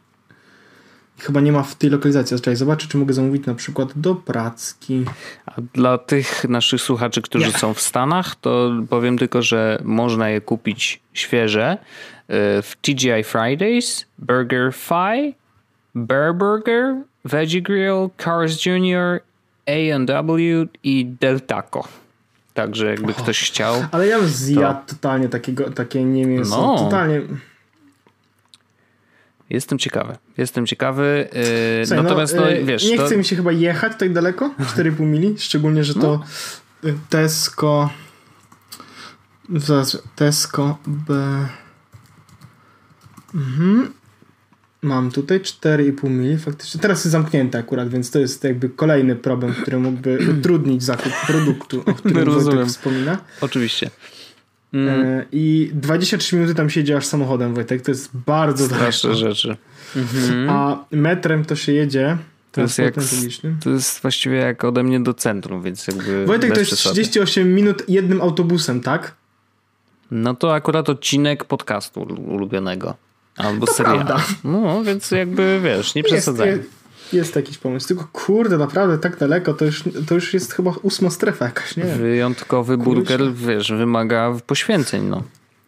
Chyba nie ma w tej lokalizacji. Czekaj, zobaczę, czy mogę zamówić na przykład do Pracki. A dla tych naszych słuchaczy, którzy nie. są w Stanach, to powiem tylko, że można je kupić świeże y, w TGI Fridays, Burger Fi, Bear Burger Veggie Grill, Cars Jr., A&W i Del Taco. Także jakby ktoś chciał. Ale ja bym zjadł to... totalnie takiego, takie nie mięso. No. Totalnie. Jestem ciekawy. Jestem ciekawy. Yy, Słuchaj, natomiast no, yy, wiesz. Nie to... chce mi się chyba jechać tak daleko. 4,5 mili. Szczególnie, że to no. Tesco. Tesco B. Mhm. Mam tutaj 4,5 mili faktycznie. Teraz jest zamknięte akurat, więc to jest jakby kolejny problem, który mógłby utrudnić zakup produktu, o którym Rozumiem. wspomina. Oczywiście. Mm. E, I 23 minuty tam siedzi aż samochodem, Wojtek. To jest bardzo Straszne rzeczy. Mhm. A metrem to się jedzie to jest, jak, to jest właściwie jak ode mnie do centrum, więc jakby. Wojtek, to jest przesady. 38 minut jednym autobusem, tak? No to akurat odcinek podcastu ulubionego. Albo to serial. Prawda. No, więc jakby wiesz, nie przesadzaj. Jest, jest jakiś pomysł. Tylko kurde, naprawdę tak daleko, to już, to już jest chyba ósma strefa jakaś, nie? Wyjątkowy burger, wiesz, wymaga poświęceń, no.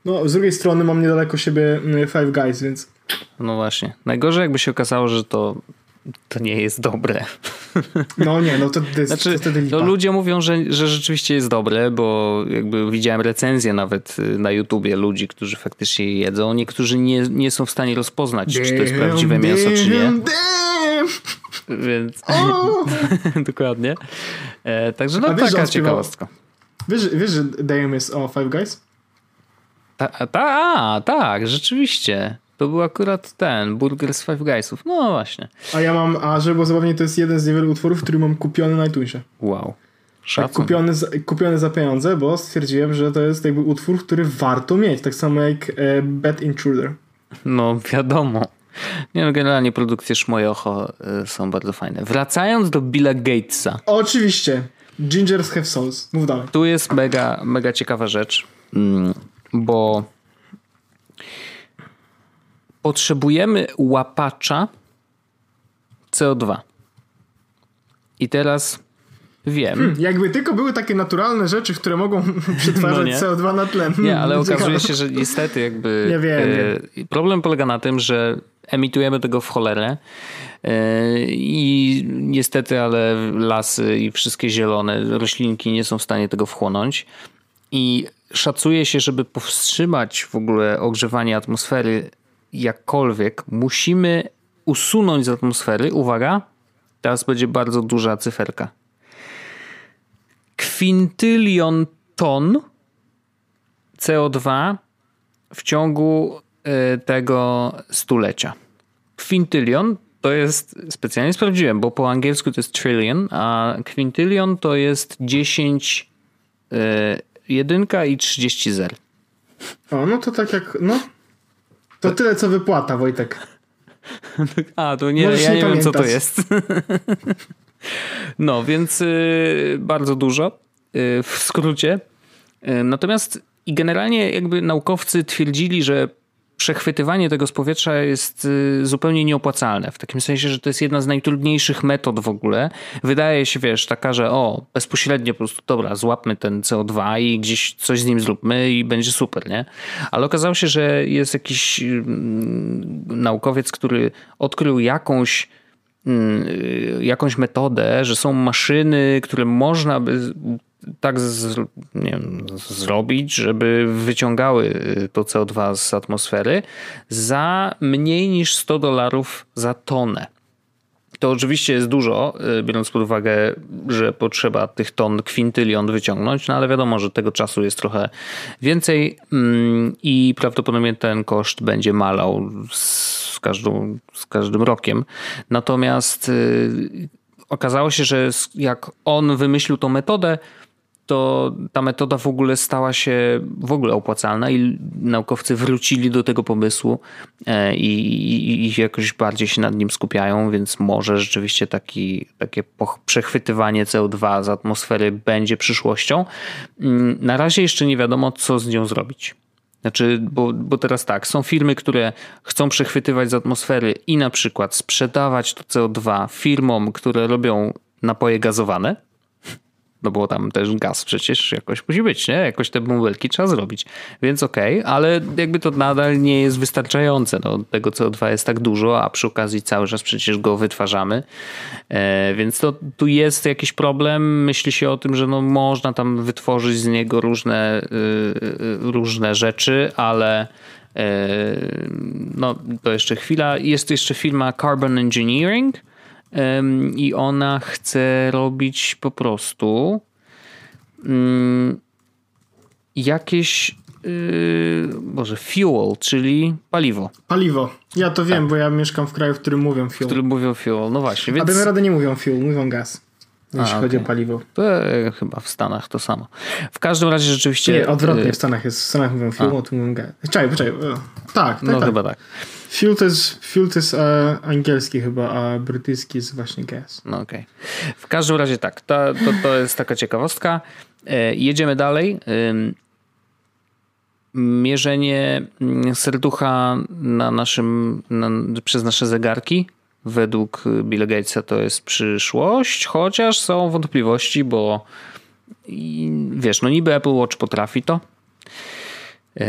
No, z drugiej strony mam niedaleko siebie mm, Five Guys, więc... No właśnie. Najgorzej jakby się okazało, że to to nie jest dobre. No nie, no to, to jest znaczy, to wtedy lipa. No ludzie mówią, że, że rzeczywiście jest dobre, bo jakby widziałem recenzje nawet y, na YouTubie ludzi, którzy faktycznie je jedzą. Niektórzy nie, nie są w stanie rozpoznać, damn, czy to jest prawdziwe damn, mięso, czy nie. Damn. Więc dokładnie. E, także no wiesz, taka ciekawostka. Wiesz, wiesz, że Damn jest o Five Guys? Ta, ta, tak, rzeczywiście. To był akurat ten, burger z Five Guysów. No właśnie. A ja mam, a żeby było zabawnie, to jest jeden z niewielu utworów, który mam kupiony na iTunesie. Wow. Tak, kupiony, za, kupiony za pieniądze, bo stwierdziłem, że to jest jakby utwór, który warto mieć. Tak samo jak e, Bad Intruder. No wiadomo. Nie no, generalnie produkcje Szmojocho y, są bardzo fajne. Wracając do Billa Gatesa. Oczywiście. Gingers have souls. Mów dalej. Tu jest mega, mega ciekawa rzecz, mm, bo potrzebujemy łapacza CO2. I teraz wiem. Hmm, jakby tylko były takie naturalne rzeczy, które mogą przetwarzać no CO2 na tlen. Nie, ale okazuje się, że niestety jakby nie wiem, e, problem polega na tym, że emitujemy tego w cholerę e, i niestety, ale lasy i wszystkie zielone roślinki nie są w stanie tego wchłonąć i szacuje się, żeby powstrzymać w ogóle ogrzewanie atmosfery jakkolwiek, musimy usunąć z atmosfery, uwaga, teraz będzie bardzo duża cyferka, kwintylion ton CO2 w ciągu y, tego stulecia. Kwintylion to jest, specjalnie sprawdziłem, bo po angielsku to jest trillion, a kwintylion to jest 10 y, jedynka i 30 zer. O, no to tak jak, no to tyle, co wypłata, Wojtek. A, to nie, Możesz ja nie, nie wiem, co to jest. no, więc y, bardzo dużo y, w skrócie. Y, natomiast i generalnie jakby naukowcy twierdzili, że przechwytywanie tego z powietrza jest y, zupełnie nieopłacalne. W takim sensie, że to jest jedna z najtrudniejszych metod w ogóle. Wydaje się, wiesz, taka, że o, bezpośrednio po prostu, dobra, złapmy ten CO2 i gdzieś coś z nim zróbmy i będzie super, nie? Ale okazało się, że jest jakiś mm, naukowiec, który odkrył jakąś mm, jakąś metodę, że są maszyny, które można by tak z, wiem, zrobić, żeby wyciągały y, to CO2 z atmosfery za mniej niż 100 dolarów za tonę. To oczywiście jest dużo, y, biorąc pod uwagę, że potrzeba tych ton kwintylion wyciągnąć, no ale wiadomo, że tego czasu jest trochę więcej mm, i prawdopodobnie ten koszt będzie malał z, każdą, z każdym rokiem. Natomiast y, okazało się, że jak on wymyślił tą metodę, to ta metoda w ogóle stała się w ogóle opłacalna i naukowcy wrócili do tego pomysłu e, i, i, i jakoś bardziej się nad nim skupiają, więc może rzeczywiście taki, takie przechwytywanie CO2 z atmosfery będzie przyszłością. Mm, na razie jeszcze nie wiadomo, co z nią zrobić. Znaczy, bo, bo teraz tak, są firmy, które chcą przechwytywać z atmosfery i na przykład sprzedawać to CO2 firmom, które robią napoje gazowane no bo tam też gaz przecież jakoś musi być, nie? Jakoś te bąbelki trzeba zrobić. Więc okej, okay, ale jakby to nadal nie jest wystarczające. No, tego CO2 jest tak dużo, a przy okazji cały czas przecież go wytwarzamy. E, więc to tu jest jakiś problem. Myśli się o tym, że no można tam wytworzyć z niego różne, y, różne rzeczy, ale e, no to jeszcze chwila. Jest jeszcze firma Carbon Engineering, i ona chce robić po prostu jakieś yy, Boże, fuel, czyli paliwo. Paliwo. Ja to wiem, tak. bo ja mieszkam w kraju, w którym mówią fuel. W którym mówią fuel, no właśnie. Więc... A rady nie mówią fuel, mówią gaz. Jeśli A, chodzi okay. o paliwo. To e, chyba w Stanach to samo. W każdym razie rzeczywiście... Nie, odwrotnie y, w Stanach jest. W Stanach mówią fuel, a tu mówią gaz. Czekaj, czekaj. Tak, tak, No tak. chyba tak. Fuel to jest, fuel to jest e, angielski chyba, a brytyjski jest właśnie gas. No okej. Okay. W każdym razie tak, to, to, to jest taka ciekawostka. E, jedziemy dalej. E, mierzenie mm, serducha na naszym, na, przez nasze zegarki według Bill Gatesa to jest przyszłość, chociaż są wątpliwości, bo i, wiesz, no niby Apple Watch potrafi to,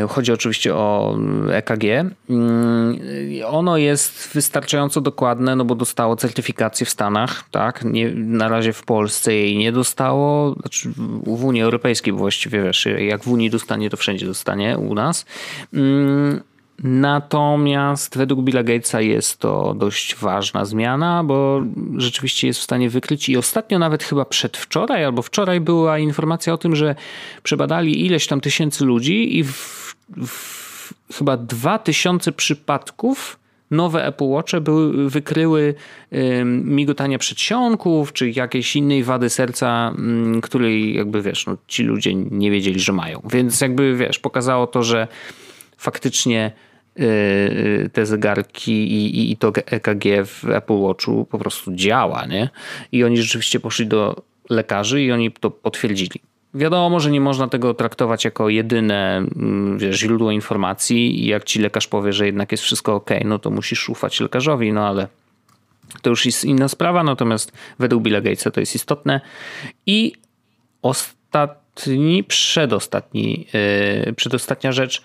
chodzi oczywiście o EKG. Mm, ono jest wystarczająco dokładne, no bo dostało certyfikację w Stanach, tak? Nie, na razie w Polsce jej nie dostało, znaczy w Unii Europejskiej właściwie, wiesz, jak w Unii dostanie, to wszędzie dostanie u nas. Natomiast według Billa Gatesa jest to dość ważna zmiana, bo rzeczywiście jest w stanie wykryć i ostatnio nawet chyba przedwczoraj albo wczoraj była informacja o tym, że przebadali ileś tam tysięcy ludzi i w, w chyba dwa tysiące przypadków nowe Apple Watche były, wykryły migotanie przedsionków, czy jakiejś innej wady serca, której jakby wiesz, no, ci ludzie nie wiedzieli, że mają. Więc jakby wiesz, pokazało to, że faktycznie y, y, te zegarki i, i to EKG w Apple Watchu po prostu działa, nie? I oni rzeczywiście poszli do lekarzy i oni to potwierdzili. Wiadomo, że nie można tego traktować jako jedyne mm, wiesz, źródło informacji i jak ci lekarz powie, że jednak jest wszystko ok, no to musisz ufać lekarzowi, no ale to już jest inna sprawa, natomiast według Billa Gatesa to jest istotne. I ostatni, przedostatni, yy, przedostatnia rzecz,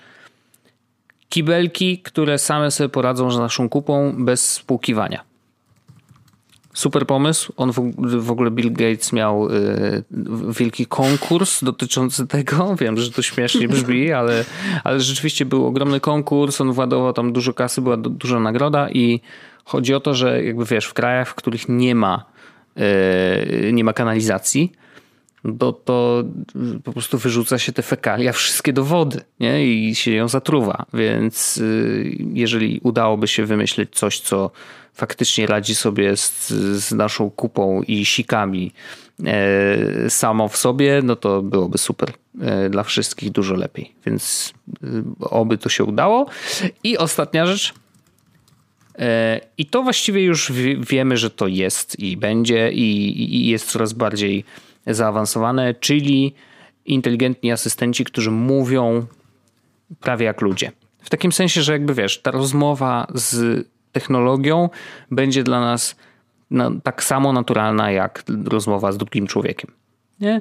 kibelki, które same sobie poradzą z naszą kupą bez spłukiwania. Super pomysł. On w, w ogóle Bill Gates miał y, wielki konkurs dotyczący tego. Wiem, że to śmiesznie brzmi, ale, ale rzeczywiście był ogromny konkurs. On władował tam dużo kasy, była du duża nagroda i chodzi o to, że jakby wiesz, w krajach, w których nie ma, y, nie ma kanalizacji, to, to po prostu wyrzuca się te fekalia wszystkie do wody nie? i się ją zatruwa. Więc y, jeżeli udałoby się wymyślić coś, co faktycznie radzi sobie z, z naszą kupą i sikami e, samo w sobie, no to byłoby super e, dla wszystkich dużo lepiej. Więc e, oby to się udało. I ostatnia rzecz. I to właściwie już wiemy, że to jest i będzie, i, i jest coraz bardziej zaawansowane, czyli inteligentni asystenci, którzy mówią prawie jak ludzie. W takim sensie, że jakby wiesz, ta rozmowa z technologią będzie dla nas tak samo naturalna jak rozmowa z drugim człowiekiem. Nie?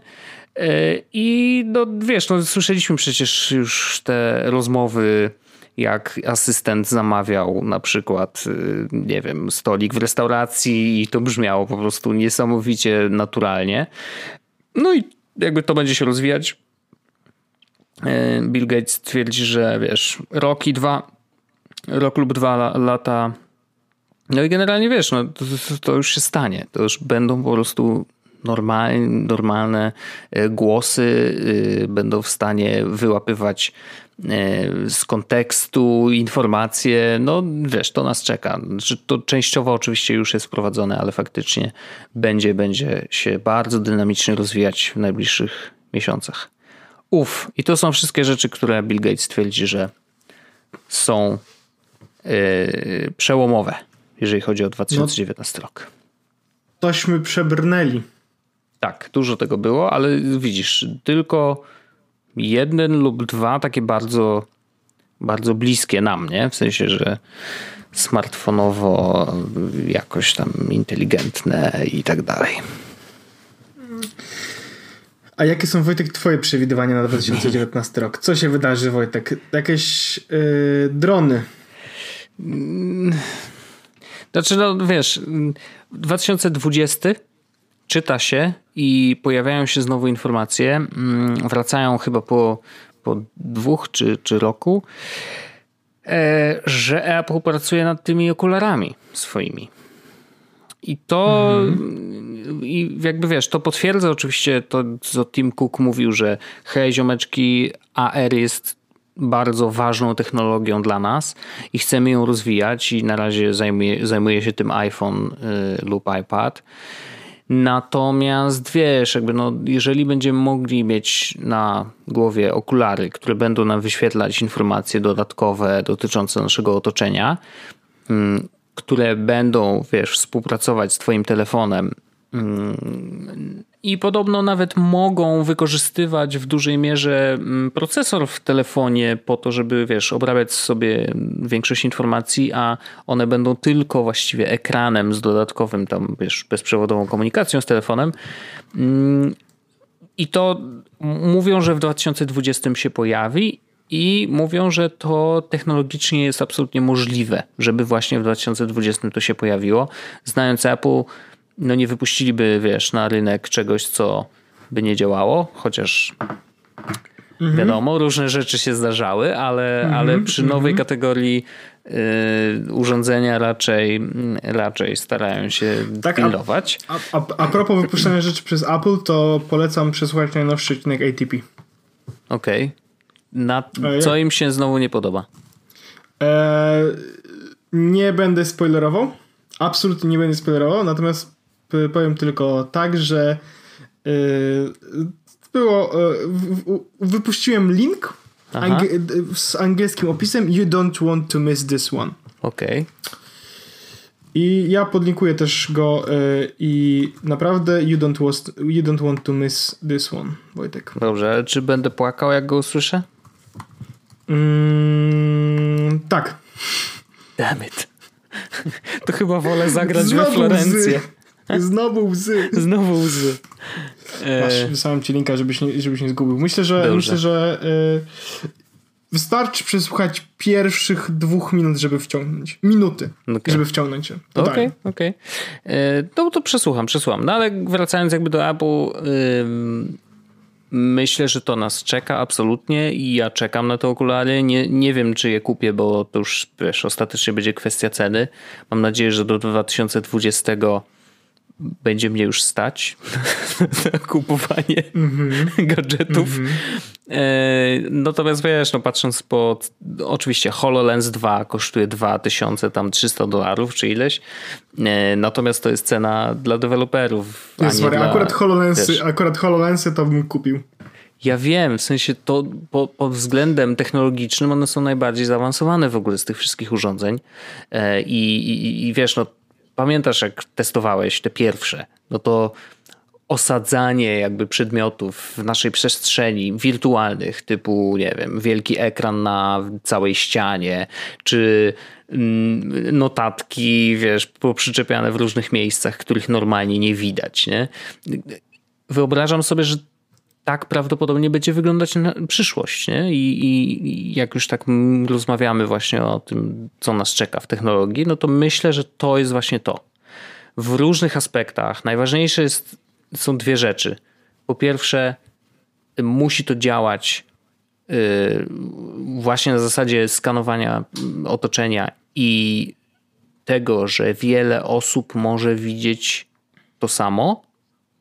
E, I no, wiesz, no, słyszeliśmy przecież już te rozmowy, jak asystent zamawiał na przykład, y, nie wiem, stolik w restauracji i to brzmiało po prostu niesamowicie naturalnie. No i jakby to będzie się rozwijać. E, Bill Gates twierdzi, że wiesz, rok i dwa, rok lub dwa lata no i generalnie wiesz, no, to, to, już się stanie. To już będą po prostu normalne, normalne głosy, e, będą w stanie wyłapywać z kontekstu informacje. No wiesz, to nas czeka. Znaczy, to częściowo oczywiście już jest wprowadzone, ale faktycznie będzie, będzie się bardzo dynamicznie rozwijać w najbliższych miesiącach. Uf, i to są wszystkie rzeczy, które Bill Gates twierdzi, że są yy, przełomowe jeżeli chodzi o 2019 no, rok. Tośmy przebrnęli. Tak, dużo tego było, ale widzisz, tylko jeden lub dwa takie bardzo, bardzo bliskie nam, nie? W sensie, że smartfonowo jakoś tam inteligentne i tak dalej. A jakie są, Wojtek, twoje przewidywania na 2019 rok? Co się wydarzy, Wojtek? Jakieś yy, drony? Znaczy, no wiesz, 2020 czyta się i pojawiają się znowu informacje, mm, wracają chyba po, po dwóch czy, czy roku, e, że Apple pracuje nad tymi okularami swoimi. I to, mhm. i jakby wiesz, to potwierdza oczywiście to, co Tim Cook mówił, że hej ziomeczki, AR jest bardzo ważną technologią dla nas i chcemy ją rozwijać i na razie zajmuje, zajmuje się tym iPhone y, lub iPad. Natomiast wiesz, jakby no, jeżeli będziemy mogli mieć na głowie okulary, które będą nam wyświetlać informacje dodatkowe dotyczące naszego otoczenia, y, które będą, wiesz, współpracować z Twoim telefonem i podobno nawet mogą wykorzystywać w dużej mierze mm, procesor w telefonie po to, żeby wiesz, obrabiać sobie większość informacji, a one będą tylko właściwie ekranem z dodatkowym tam, wiesz, bezprzewodową komunikacją z telefonem. Mm, I to mówią, że w 2020 się pojawi i mówią, że to technologicznie jest absolutnie możliwe, żeby właśnie w 2020 to się pojawiło. Znając Apple, no nie wypuściliby, wiesz, na rynek czegoś, co by nie działało, chociaż mhm. wiadomo, różne rzeczy się zdarzały, ale, mhm. ale przy nowej mhm. kategorii y, urządzenia raczej, raczej starają się tak, pilnować. A, a, a propos wypuszczania rzeczy przez Apple, to polecam przesłuchać najnowszy odcinek ATP. Okej. Okay. Na co im się znowu nie podoba? E, nie będę spoilerował. Absolutnie nie będę spoilerował, natomiast powiem tylko tak, że e, było. E, wypuściłem link z angielskim opisem You don't want to miss this one. Okej. Okay. I ja podlinkuję też go i naprawdę you don't, was, you don't want to miss this one, Wojtek. Dobrze, czy będę płakał jak go usłyszę? Mm, tak. Damn it. To chyba wolę zagrać Znowu we Florencję. Łzy. Znowu łzy. Znowu łzy. Masz, e... wysłałem ci linka, żebyś nie, żebyś nie zgubił. Myślę, że myślę, że y... wystarczy przesłuchać pierwszych dwóch minut, żeby wciągnąć. Minuty, okay. żeby wciągnąć się. Okej, okej. Okay, okay. E, no to przesłucham, przesłucham. No ale wracając jakby do Apple... Myślę, że to nas czeka absolutnie i ja czekam na te okulary. Nie, nie wiem, czy je kupię, bo to już wiesz, ostatecznie będzie kwestia ceny. Mam nadzieję, że do 2020 będzie mnie już stać na kupowanie mm -hmm. gadżetów. Mm -hmm. natomiast wiesz, no patrząc po oczywiście HoloLens 2 kosztuje 2300 dolarów czy ileś. E, natomiast to jest cena dla deweloperów. Jest, nie dla, akurat, HoloLensy, wiesz, akurat HoloLensy to bym kupił. Ja wiem, w sensie to pod, pod względem technologicznym one są najbardziej zaawansowane w ogóle z tych wszystkich urządzeń. E, I, i, i wiesz, no pamiętasz jak testowałeś te pierwsze, no to osadzanie jakby przedmiotów w naszej przestrzeni wirtualnych, typu, nie wiem, wielki ekran na całej ścianie, czy mm, notatki, wiesz, poprzyczepiane w różnych miejscach, których normalnie nie widać, nie? Wyobrażam sobie, że tak prawdopodobnie będzie wyglądać przyszłość. Nie? I, I, jak już tak rozmawiamy właśnie o tym, co nas czeka w technologii, no to myślę, że to jest właśnie to. W różnych aspektach najważniejsze jest, są dwie rzeczy. Po pierwsze, musi to działać yy, właśnie na zasadzie skanowania otoczenia i tego, że wiele osób może widzieć to samo,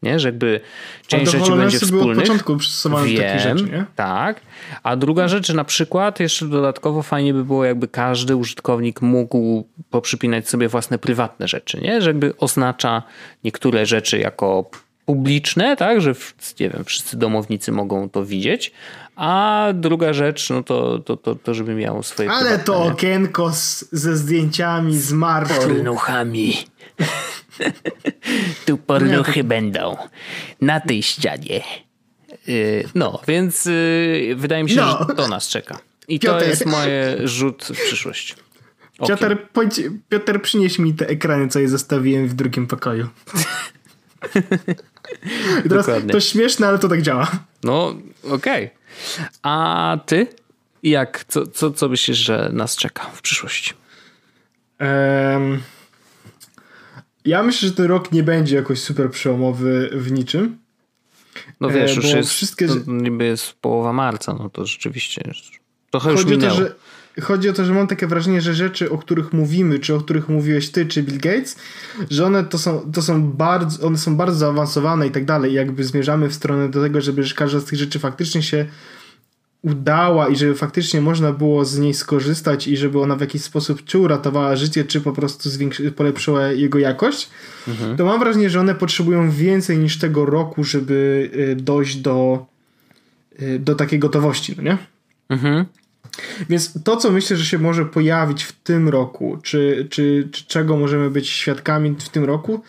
nie? Że jakby część rzeczy będzie wspólnych. od początku przystosowane Wiem, takie rzeczy, nie? Tak. A druga rzecz, na przykład jeszcze dodatkowo fajnie by było, jakby każdy użytkownik mógł poprzypinać sobie własne prywatne rzeczy, nie? Że jakby oznacza niektóre rzeczy jako publiczne, tak, że nie wiem, wszyscy domownicy mogą to widzieć, a druga rzecz, no to, to, to, to żeby miało swoje Ale to okienko z, ze zdjęciami z marszu. Pornuchami. Tu pornuchy będą. Na tej ścianie. Y, no, więc y, wydaje mi się, no. że to nas czeka. I Piotr. to jest moje rzut w przyszłość. Piotr, Piotr, przynieś mi te ekrany, co je zostawiłem w drugim pokoju. Teraz Dokładnie. to śmieszne, ale to tak działa. No, okej. Okay. A ty? Jak? Co, co, co myślisz, że nas czeka w przyszłości? Um, ja myślę, że ten rok nie będzie jakoś super przełomowy w niczym. No wiesz, e, już jest, wszystkie... to niby jest połowa marca, no to rzeczywiście trochę już chodzi minęło. O to, że, chodzi o to, że mam takie wrażenie, że rzeczy, o których mówimy, czy o których mówiłeś ty, czy Bill Gates, że one to są, to są bardzo, one są bardzo zaawansowane i tak dalej. jakby zmierzamy w stronę do tego, żeby każda z tych rzeczy faktycznie się udała i żeby faktycznie można było z niej skorzystać i żeby ona w jakiś sposób czy uratowała życie, czy po prostu polepszyła jego jakość, mhm. to mam wrażenie, że one potrzebują więcej niż tego roku, żeby y, dojść do, y, do takiej gotowości, no nie? Mhm. Więc to, co myślę, że się może pojawić w tym roku, czy, czy, czy czego możemy być świadkami w tym roku,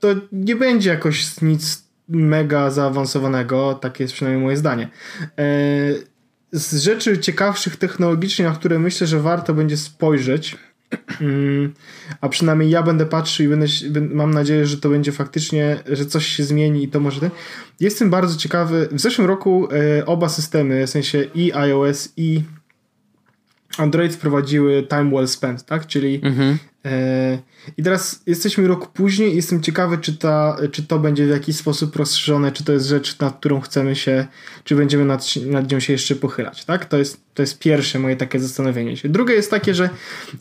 to nie będzie jakoś nic mega zaawansowanego, takie jest przynajmniej moje zdanie. E, z rzeczy ciekawszych technologicznie, na które myślę, że warto będzie spojrzeć, Mm, a przynajmniej ja będę patrzył i będę, mam nadzieję, że to będzie faktycznie, że coś się zmieni i to może. Jestem bardzo ciekawy. W zeszłym roku e, oba systemy, w sensie i iOS i Android wprowadziły time well spent, tak? Czyli mhm. e, i teraz jesteśmy rok później i jestem ciekawy, czy, ta, czy to będzie w jakiś sposób rozszerzone, czy to jest rzecz, nad którą chcemy się, czy będziemy nad, nad nią się jeszcze pochylać, tak? To jest, to jest pierwsze moje takie zastanowienie się. Drugie jest takie, że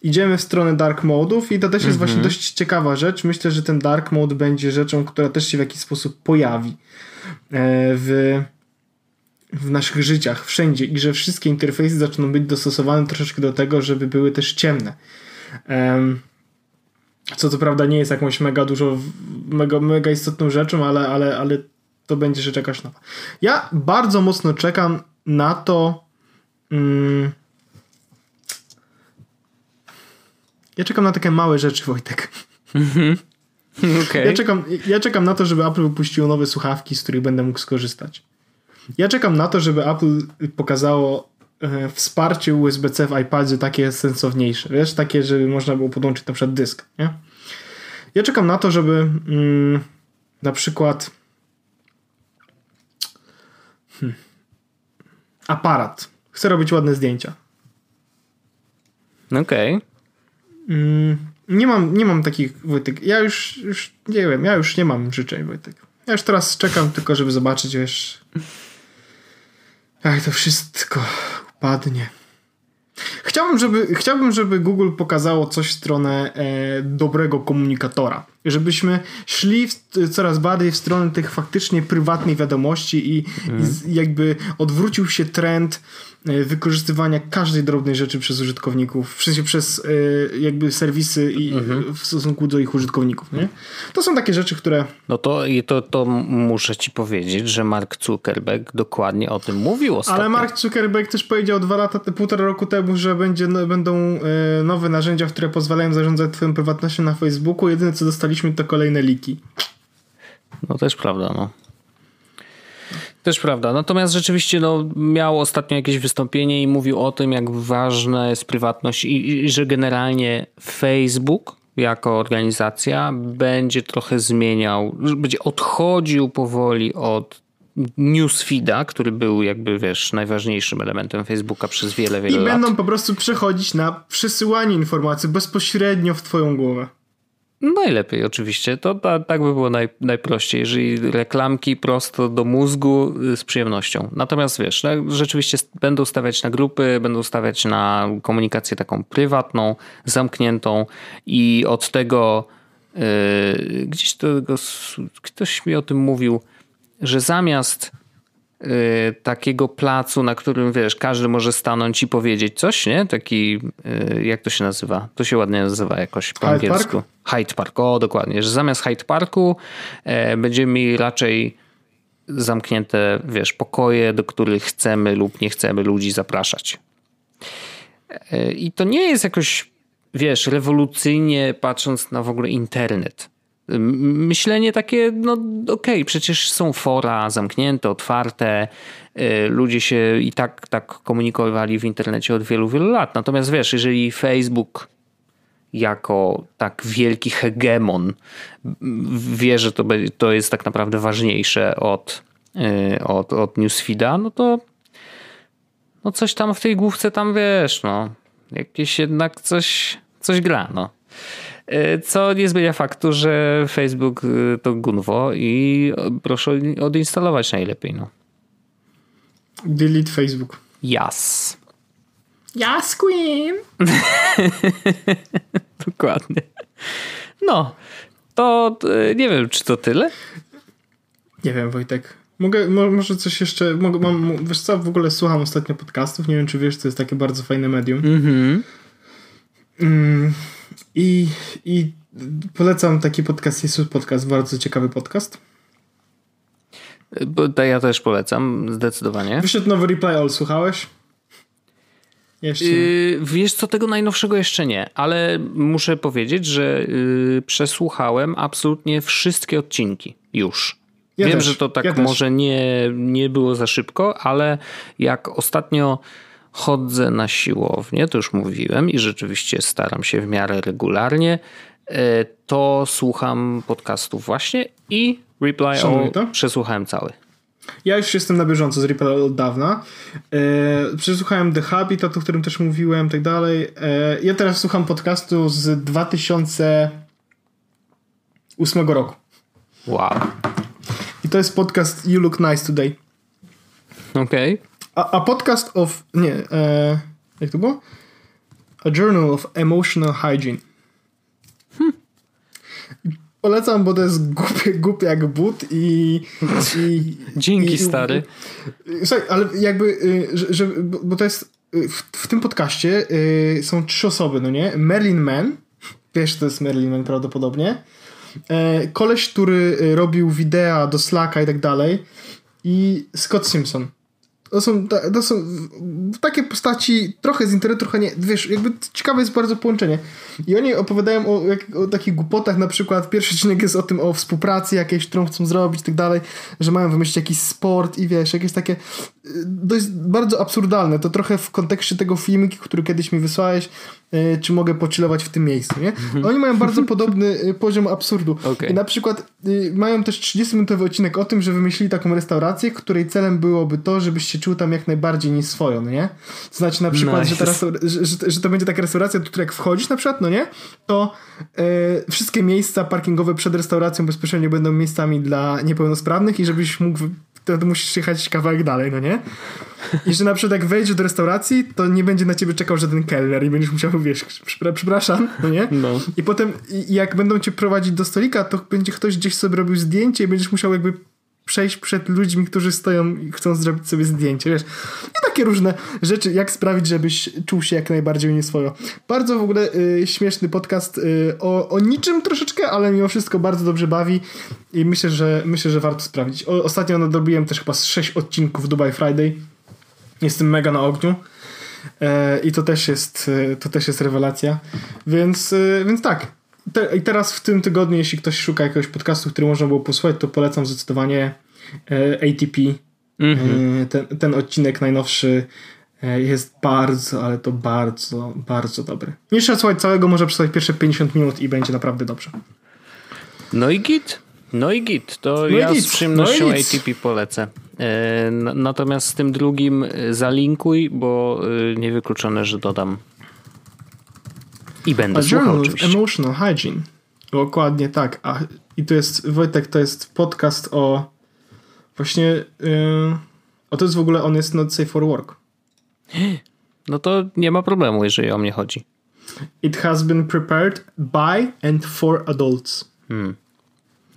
idziemy w stronę dark modów i to też jest mhm. właśnie dość ciekawa rzecz. Myślę, że ten dark mode będzie rzeczą, która też się w jakiś sposób pojawi e, w w naszych życiach, wszędzie i że wszystkie interfejsy zaczną być dostosowane troszeczkę do tego, żeby były też ciemne. Co co prawda nie jest jakąś mega dużo, mega, mega istotną rzeczą, ale, ale, ale to będzie rzecz jakaś nowa. Ja bardzo mocno czekam na to. Mm, ja czekam na takie małe rzeczy, Wojtek. Mhm. Okay. Ja, czekam, ja czekam na to, żeby Apple wypuściło nowe słuchawki, z których będę mógł skorzystać. Ja czekam na to, żeby Apple pokazało e, wsparcie USB-C w iPadzie takie sensowniejsze, wiesz, takie, żeby można było podłączyć na przykład dysk, nie? Ja czekam na to, żeby mm, na przykład hmm, aparat. Chcę robić ładne zdjęcia. Okej. Okay. Mm, nie mam, nie mam takich, Wojtek, ja już, już nie wiem, ja już nie mam życzeń, Wojtek. Ja już teraz czekam tylko, żeby zobaczyć, wiesz, jak to wszystko upadnie. Chciałbym, żeby, chciałbym, żeby Google pokazało coś w stronę e, dobrego komunikatora. Żebyśmy szli w, coraz bardziej w stronę tych faktycznie prywatnych wiadomości i, mm. i mhm. jakby odwrócił się trend E, wykorzystywania każdej drobnej rzeczy przez użytkowników, w sensie przez e, jakby serwisy i mhm. w stosunku do ich użytkowników. Nie? To są takie rzeczy, które. No to, to, to muszę ci powiedzieć, że Mark Zuckerberg dokładnie o tym mówił ostatnio. Ale Mark Zuckerberg też powiedział dwa lata, półtora roku temu, że będzie, będą e, nowe narzędzia, które pozwalają zarządzać twoją prywatnością na Facebooku. Jedyne co dostaliśmy to kolejne liki. No też prawda, no. Też prawda. Natomiast rzeczywiście no, miał ostatnio jakieś wystąpienie i mówił o tym, jak ważna jest prywatność i, i że generalnie Facebook jako organizacja będzie trochę zmieniał, będzie odchodził powoli od newsfeeda, który był jakby, wiesz, najważniejszym elementem Facebooka przez wiele, wiele I lat. I będą po prostu przechodzić na przesyłanie informacji bezpośrednio w twoją głowę. Najlepiej oczywiście, to ta, tak by było naj, najprościej, jeżeli reklamki prosto do mózgu y, z przyjemnością. Natomiast wiesz, no, rzeczywiście będą stawiać na grupy, będą stawiać na komunikację taką prywatną, zamkniętą i od tego yy, gdzieś to, ktoś mi o tym mówił, że zamiast takiego placu, na którym wiesz, każdy może stanąć i powiedzieć coś, nie? Taki, y, jak to się nazywa? To się ładnie nazywa jakoś po Hyde angielsku. Park? Hyde Park, o dokładnie, że zamiast Hyde Parku e, będziemy mieli raczej zamknięte, wiesz, pokoje, do których chcemy lub nie chcemy ludzi zapraszać. E, I to nie jest jakoś, wiesz, rewolucyjnie patrząc na w ogóle internet myślenie takie, no okej, okay, przecież są fora zamknięte, otwarte, y, ludzie się i tak, tak komunikowali w internecie od wielu, wielu lat. Natomiast wiesz, jeżeli Facebook jako tak wielki hegemon wie, że to, to jest tak naprawdę ważniejsze od, y, od, od newsfeeda, no to no coś tam w tej główce tam wiesz, no jakieś jednak coś, coś gra, no. Co nie zmienia faktu, że Facebook e, to gunwo i proszę odinstalować najlepiej. No. Delete Facebook. Yes. Yes, Queen. Dokładnie. No, to e, nie wiem, czy to tyle? Nie wiem, Wojtek. Mogę, może coś jeszcze, mogę, mam, wiesz co, w ogóle słucham ostatnio podcastów, nie wiem, czy wiesz, to jest takie bardzo fajne medium. Mhm. Mm i, I polecam taki podcast, jest podcast, bardzo ciekawy podcast. Bo ja też polecam, zdecydowanie. Wyszedł nowy Reply All, słuchałeś? Jeszcze yy, wiesz co, tego najnowszego jeszcze nie, ale muszę powiedzieć, że yy, przesłuchałem absolutnie wszystkie odcinki już. Ja Wiem, też, że to tak ja może nie, nie było za szybko, ale jak ostatnio chodzę na siłownię, to już mówiłem i rzeczywiście staram się w miarę regularnie, e, to słucham podcastów właśnie i Reply All przesłuchałem cały. Ja już jestem na bieżąco z Reply od dawna. E, przesłuchałem The Habitat, o którym też mówiłem, tak dalej. E, ja teraz słucham podcastu z 2008 roku. Wow. I to jest podcast You Look Nice Today. Okej. Okay. A, a, podcast of... Nie, e, jak to było? A Journal of Emotional Hygiene. Hmm. Polecam, bo to jest głupie, głupie jak but i... i Dzięki, i, stary. Słuchaj, ale jakby, y, że, że, bo to jest... Y, w, w tym podcaście y, są trzy osoby, no nie? Merlin Mann, wiesz, to jest Merlin Mann prawdopodobnie. E, koleś, który robił wideo do Slacka i tak dalej i Scott Simpson. To są, to są takie postaci trochę z internetu, trochę nie. Wiesz, jakby ciekawe jest bardzo połączenie. I oni opowiadają o, o takich głupotach, na przykład pierwszy odcinek jest o tym, o współpracy jakiejś, którą chcą zrobić i tak dalej, że mają wymyślić jakiś sport i wiesz, jakieś takie to jest bardzo absurdalne. To trochę w kontekście tego filmiki, który kiedyś mi wysłałeś, czy mogę pochillować w tym miejscu, nie? Mhm. Oni mają bardzo podobny e, poziom absurdu. Okay. Na przykład e, mają też 30-minutowy odcinek o tym, że wymyślili taką restaurację, której celem byłoby to, żebyś się czuł tam jak najbardziej nie swoją, no nie? To znaczy na przykład, nice. że, że, że, że, to będzie taka restauracja, do której jak wchodzisz na przykład, no nie? To wszystkie miejsca parkingowe przed restauracją bezpośrednio będą miejscami dla niepełnosprawnych i żebyś mógł to musisz jechać kawałek dalej, no nie? I że na przykład jak wejdziesz do restauracji, to nie będzie na ciebie czekał żaden kelner i będziesz musiał, wiesz, przepraszam, no nie? No. I potem jak będą cię prowadzić do stolika, to będzie ktoś gdzieś sobie robił zdjęcie i będziesz musiał jakby przejść przed ludźmi, którzy stoją i chcą zrobić sobie zdjęcie, wiesz. I takie różne rzeczy, jak sprawić, żebyś czuł się jak najbardziej nieswojo. Bardzo w ogóle y, śmieszny podcast y, o, o niczym troszeczkę, ale mimo wszystko bardzo dobrze bawi i myślę, że myślę, że warto sprawdzić. O, ostatnio nadrobiłem też chyba z 6 odcinków Dubai Friday. Jestem mega na ogniu. E, I to też jest, y, to też jest rewelacja. Więc, y, więc tak, te, I teraz w tym tygodniu, jeśli ktoś szuka jakiegoś podcastu, który można było posłuchać, to polecam zdecydowanie e, ATP. Mm-hmm. E, ten, ten odcinek najnowszy e, jest bardzo, ale to bardzo, bardzo dobry. Nie trzeba słuchać całego, może przesłuchać pierwsze 50 minut i będzie naprawdę dobrze. No i git. No i git. To no ja git. z przyjemnością no ATP polecę. Natomiast z tym drugim zalinkuj, bo niewykluczone, że dodam i będę A słuchał oczywiście. Emotional Hygiene. Dokładnie tak. A, I to jest, Wojtek, to jest podcast o właśnie yy, o to jest w ogóle on jest not safe for work. No to nie ma problemu, jeżeli o mnie chodzi. It has been prepared by and for adults. Hmm.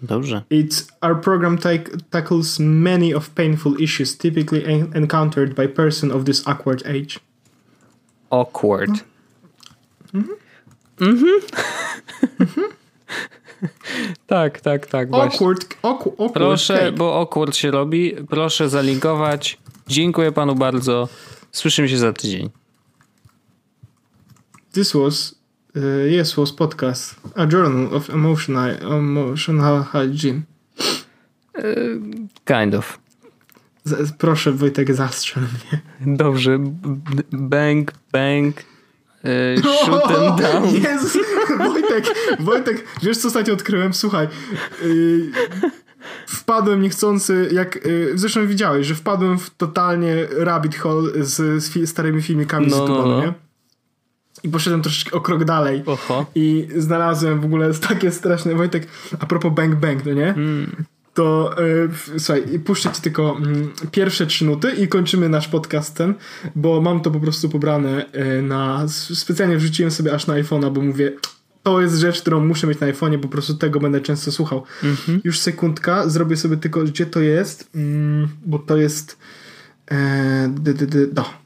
Dobrze. It's our program take, tackles many of painful issues typically encountered by person of this awkward age. Awkward. Mhm. Mhm. tak, tak, tak. Awkward, awkward, Proszę, cake. bo awkward się robi. Proszę zalinkować. Dziękuję panu bardzo. Słyszymy się za tydzień. This was uh, yes was podcast a journal of emotional emotional hygiene. Uh, kind of. Z, proszę Wojtek zastrzel mnie. Dobrze. Bang, bang. Yy, shoot them down. Jezus, Wojtek, Wojtek, wiesz co ostatnio odkryłem? Słuchaj, yy, wpadłem niechcący, jak yy, zresztą widziałeś, że wpadłem w totalnie rabbit hole z, z starymi filmikami no, z YouTube, no, no. nie? I poszedłem troszeczkę o krok dalej. Oho. I znalazłem w ogóle takie straszne, Wojtek, a propos Bang Bang, no nie? Mm to yy, słuchaj, puszczę ci tylko yy, pierwsze trzy nuty i kończymy nasz podcast ten, bo mam to po prostu pobrane yy, na... Specjalnie wrzuciłem sobie aż na iPhone'a, bo mówię, to jest rzecz, którą muszę mieć na iPhone'ie, po prostu tego będę często słuchał. Mm-hmm. Już sekundka, zrobię sobie tylko, gdzie to jest, mm, bo to jest... E, d, d, d, do.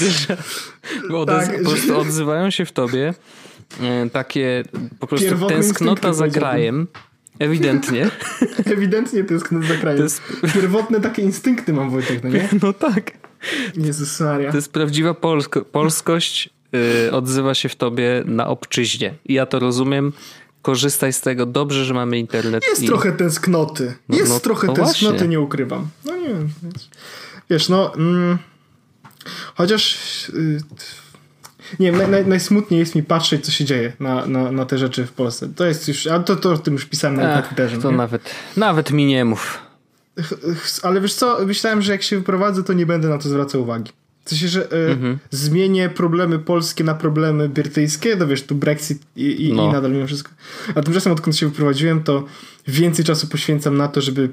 Widzę, że tak, po prostu odzywają się w tobie e, takie po prostu tęsknota za krajem. Ewidentnie. Ewidentnie tęsknota za krajem. Jest... Pierwotne takie instynkty mam Wojtek, no nie? No tak. Jezus Maria. To jest prawdziwa polsko polskość. Yy, odzywa się w tobie na obczyźnie. I ja to rozumiem. Korzystaj z tego. Dobrze, że mamy internet. Jest i... trochę tęsknoty. No, jest no, trochę no tęsknoty, właśnie. nie ukrywam. No nie wiem. Wiesz, no... Mm, chociaż... Yy, nie wiem, naj, najsmutniej jest mi patrzeć, co się dzieje na, na, na te rzeczy w Polsce. To jest już, ale to, to o tym już pisałem na, na Twitterze. To nawet, nawet mi nie mów. Ale wiesz co, myślałem, że jak się wyprowadzę, to nie będę na to zwracał uwagi. W sensie, że y, mhm. zmienię problemy polskie na problemy brytyjskie, to wiesz, tu Brexit i, i, no. i nadal mimo wszystko. A tymczasem odkąd się wyprowadziłem, to więcej czasu poświęcam na to, żeby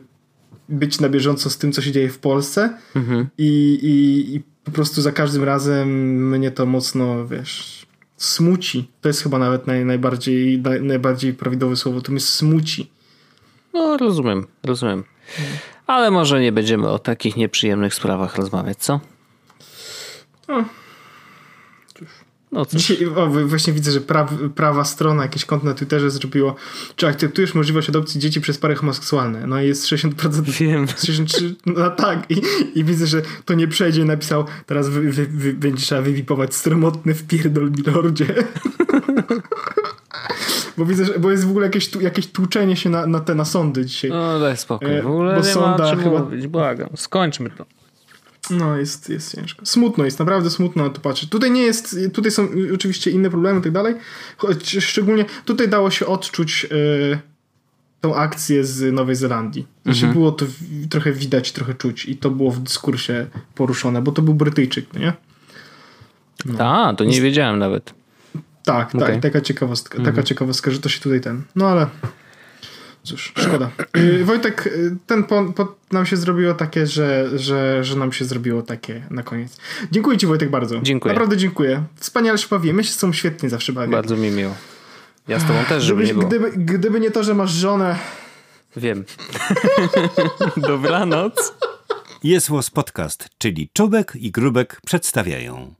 być na bieżąco z tym, co się dzieje w Polsce mhm. i, i, i po prostu za każdym razem mnie to mocno, wiesz, smuci. To jest chyba nawet naj, najbardziej, naj, najbardziej prawidłowe słowo. To mnie smuci. No, rozumiem, rozumiem. Ale może nie będziemy o takich nieprzyjemnych sprawach rozmawiać, co? No. No Dzisiaj o, właśnie widzę, że pra, prawa strona, jakiś kont na Twitterze zrobiło, czy akceptujesz możliwość adopcji dzieci przez pary homoseksualne? No i jest 60%. Wiem. 63, no tak. I, I widzę, że to nie przejdzie. Napisał, teraz wy, wy, wy, będzie trzeba wywipować stromotny w pierdol milordzie. bo widzę, że, bo jest w ogóle jakieś, jakieś tłuczenie się na, na te na sądy dzisiaj. No daj spokój. W ogóle bo nie ma czym chyba... mówić. Błagam. Skończmy to. No, jest, jest ciężko. Smutno jest, naprawdę smutno na to patrzeć. Tutaj nie jest, tutaj są oczywiście inne problemy i tak dalej, choć szczególnie tutaj dało się odczuć yy, tą akcję z Nowej Zelandii. Mhm. było to w, trochę widać, trochę czuć i to było w dyskursie poruszone, bo to był Brytyjczyk, nie? No. A, to nie wiedziałem nawet. Tak, okay. tak, taka ciekawostka, mhm. taka ciekawostka, że to się tutaj ten, no ale Cóż, szkoda. Y, Wojtek, y, ten po, po nam się zrobiło takie, że, że, że nam się zrobiło takie na koniec. Dziękuję Ci Wojtek bardzo. Dziękuję. Naprawdę dziękuję. Wspaniale się bawimy. My się są świetnie zawsze bawię. Bardzo mi miło. Ja z Tobą też, żeby nie było. Gdyby, gdyby nie to, że masz żonę... Wiem. Dobranoc. Jest Was Podcast, czyli Czubek i Grubek przedstawiają.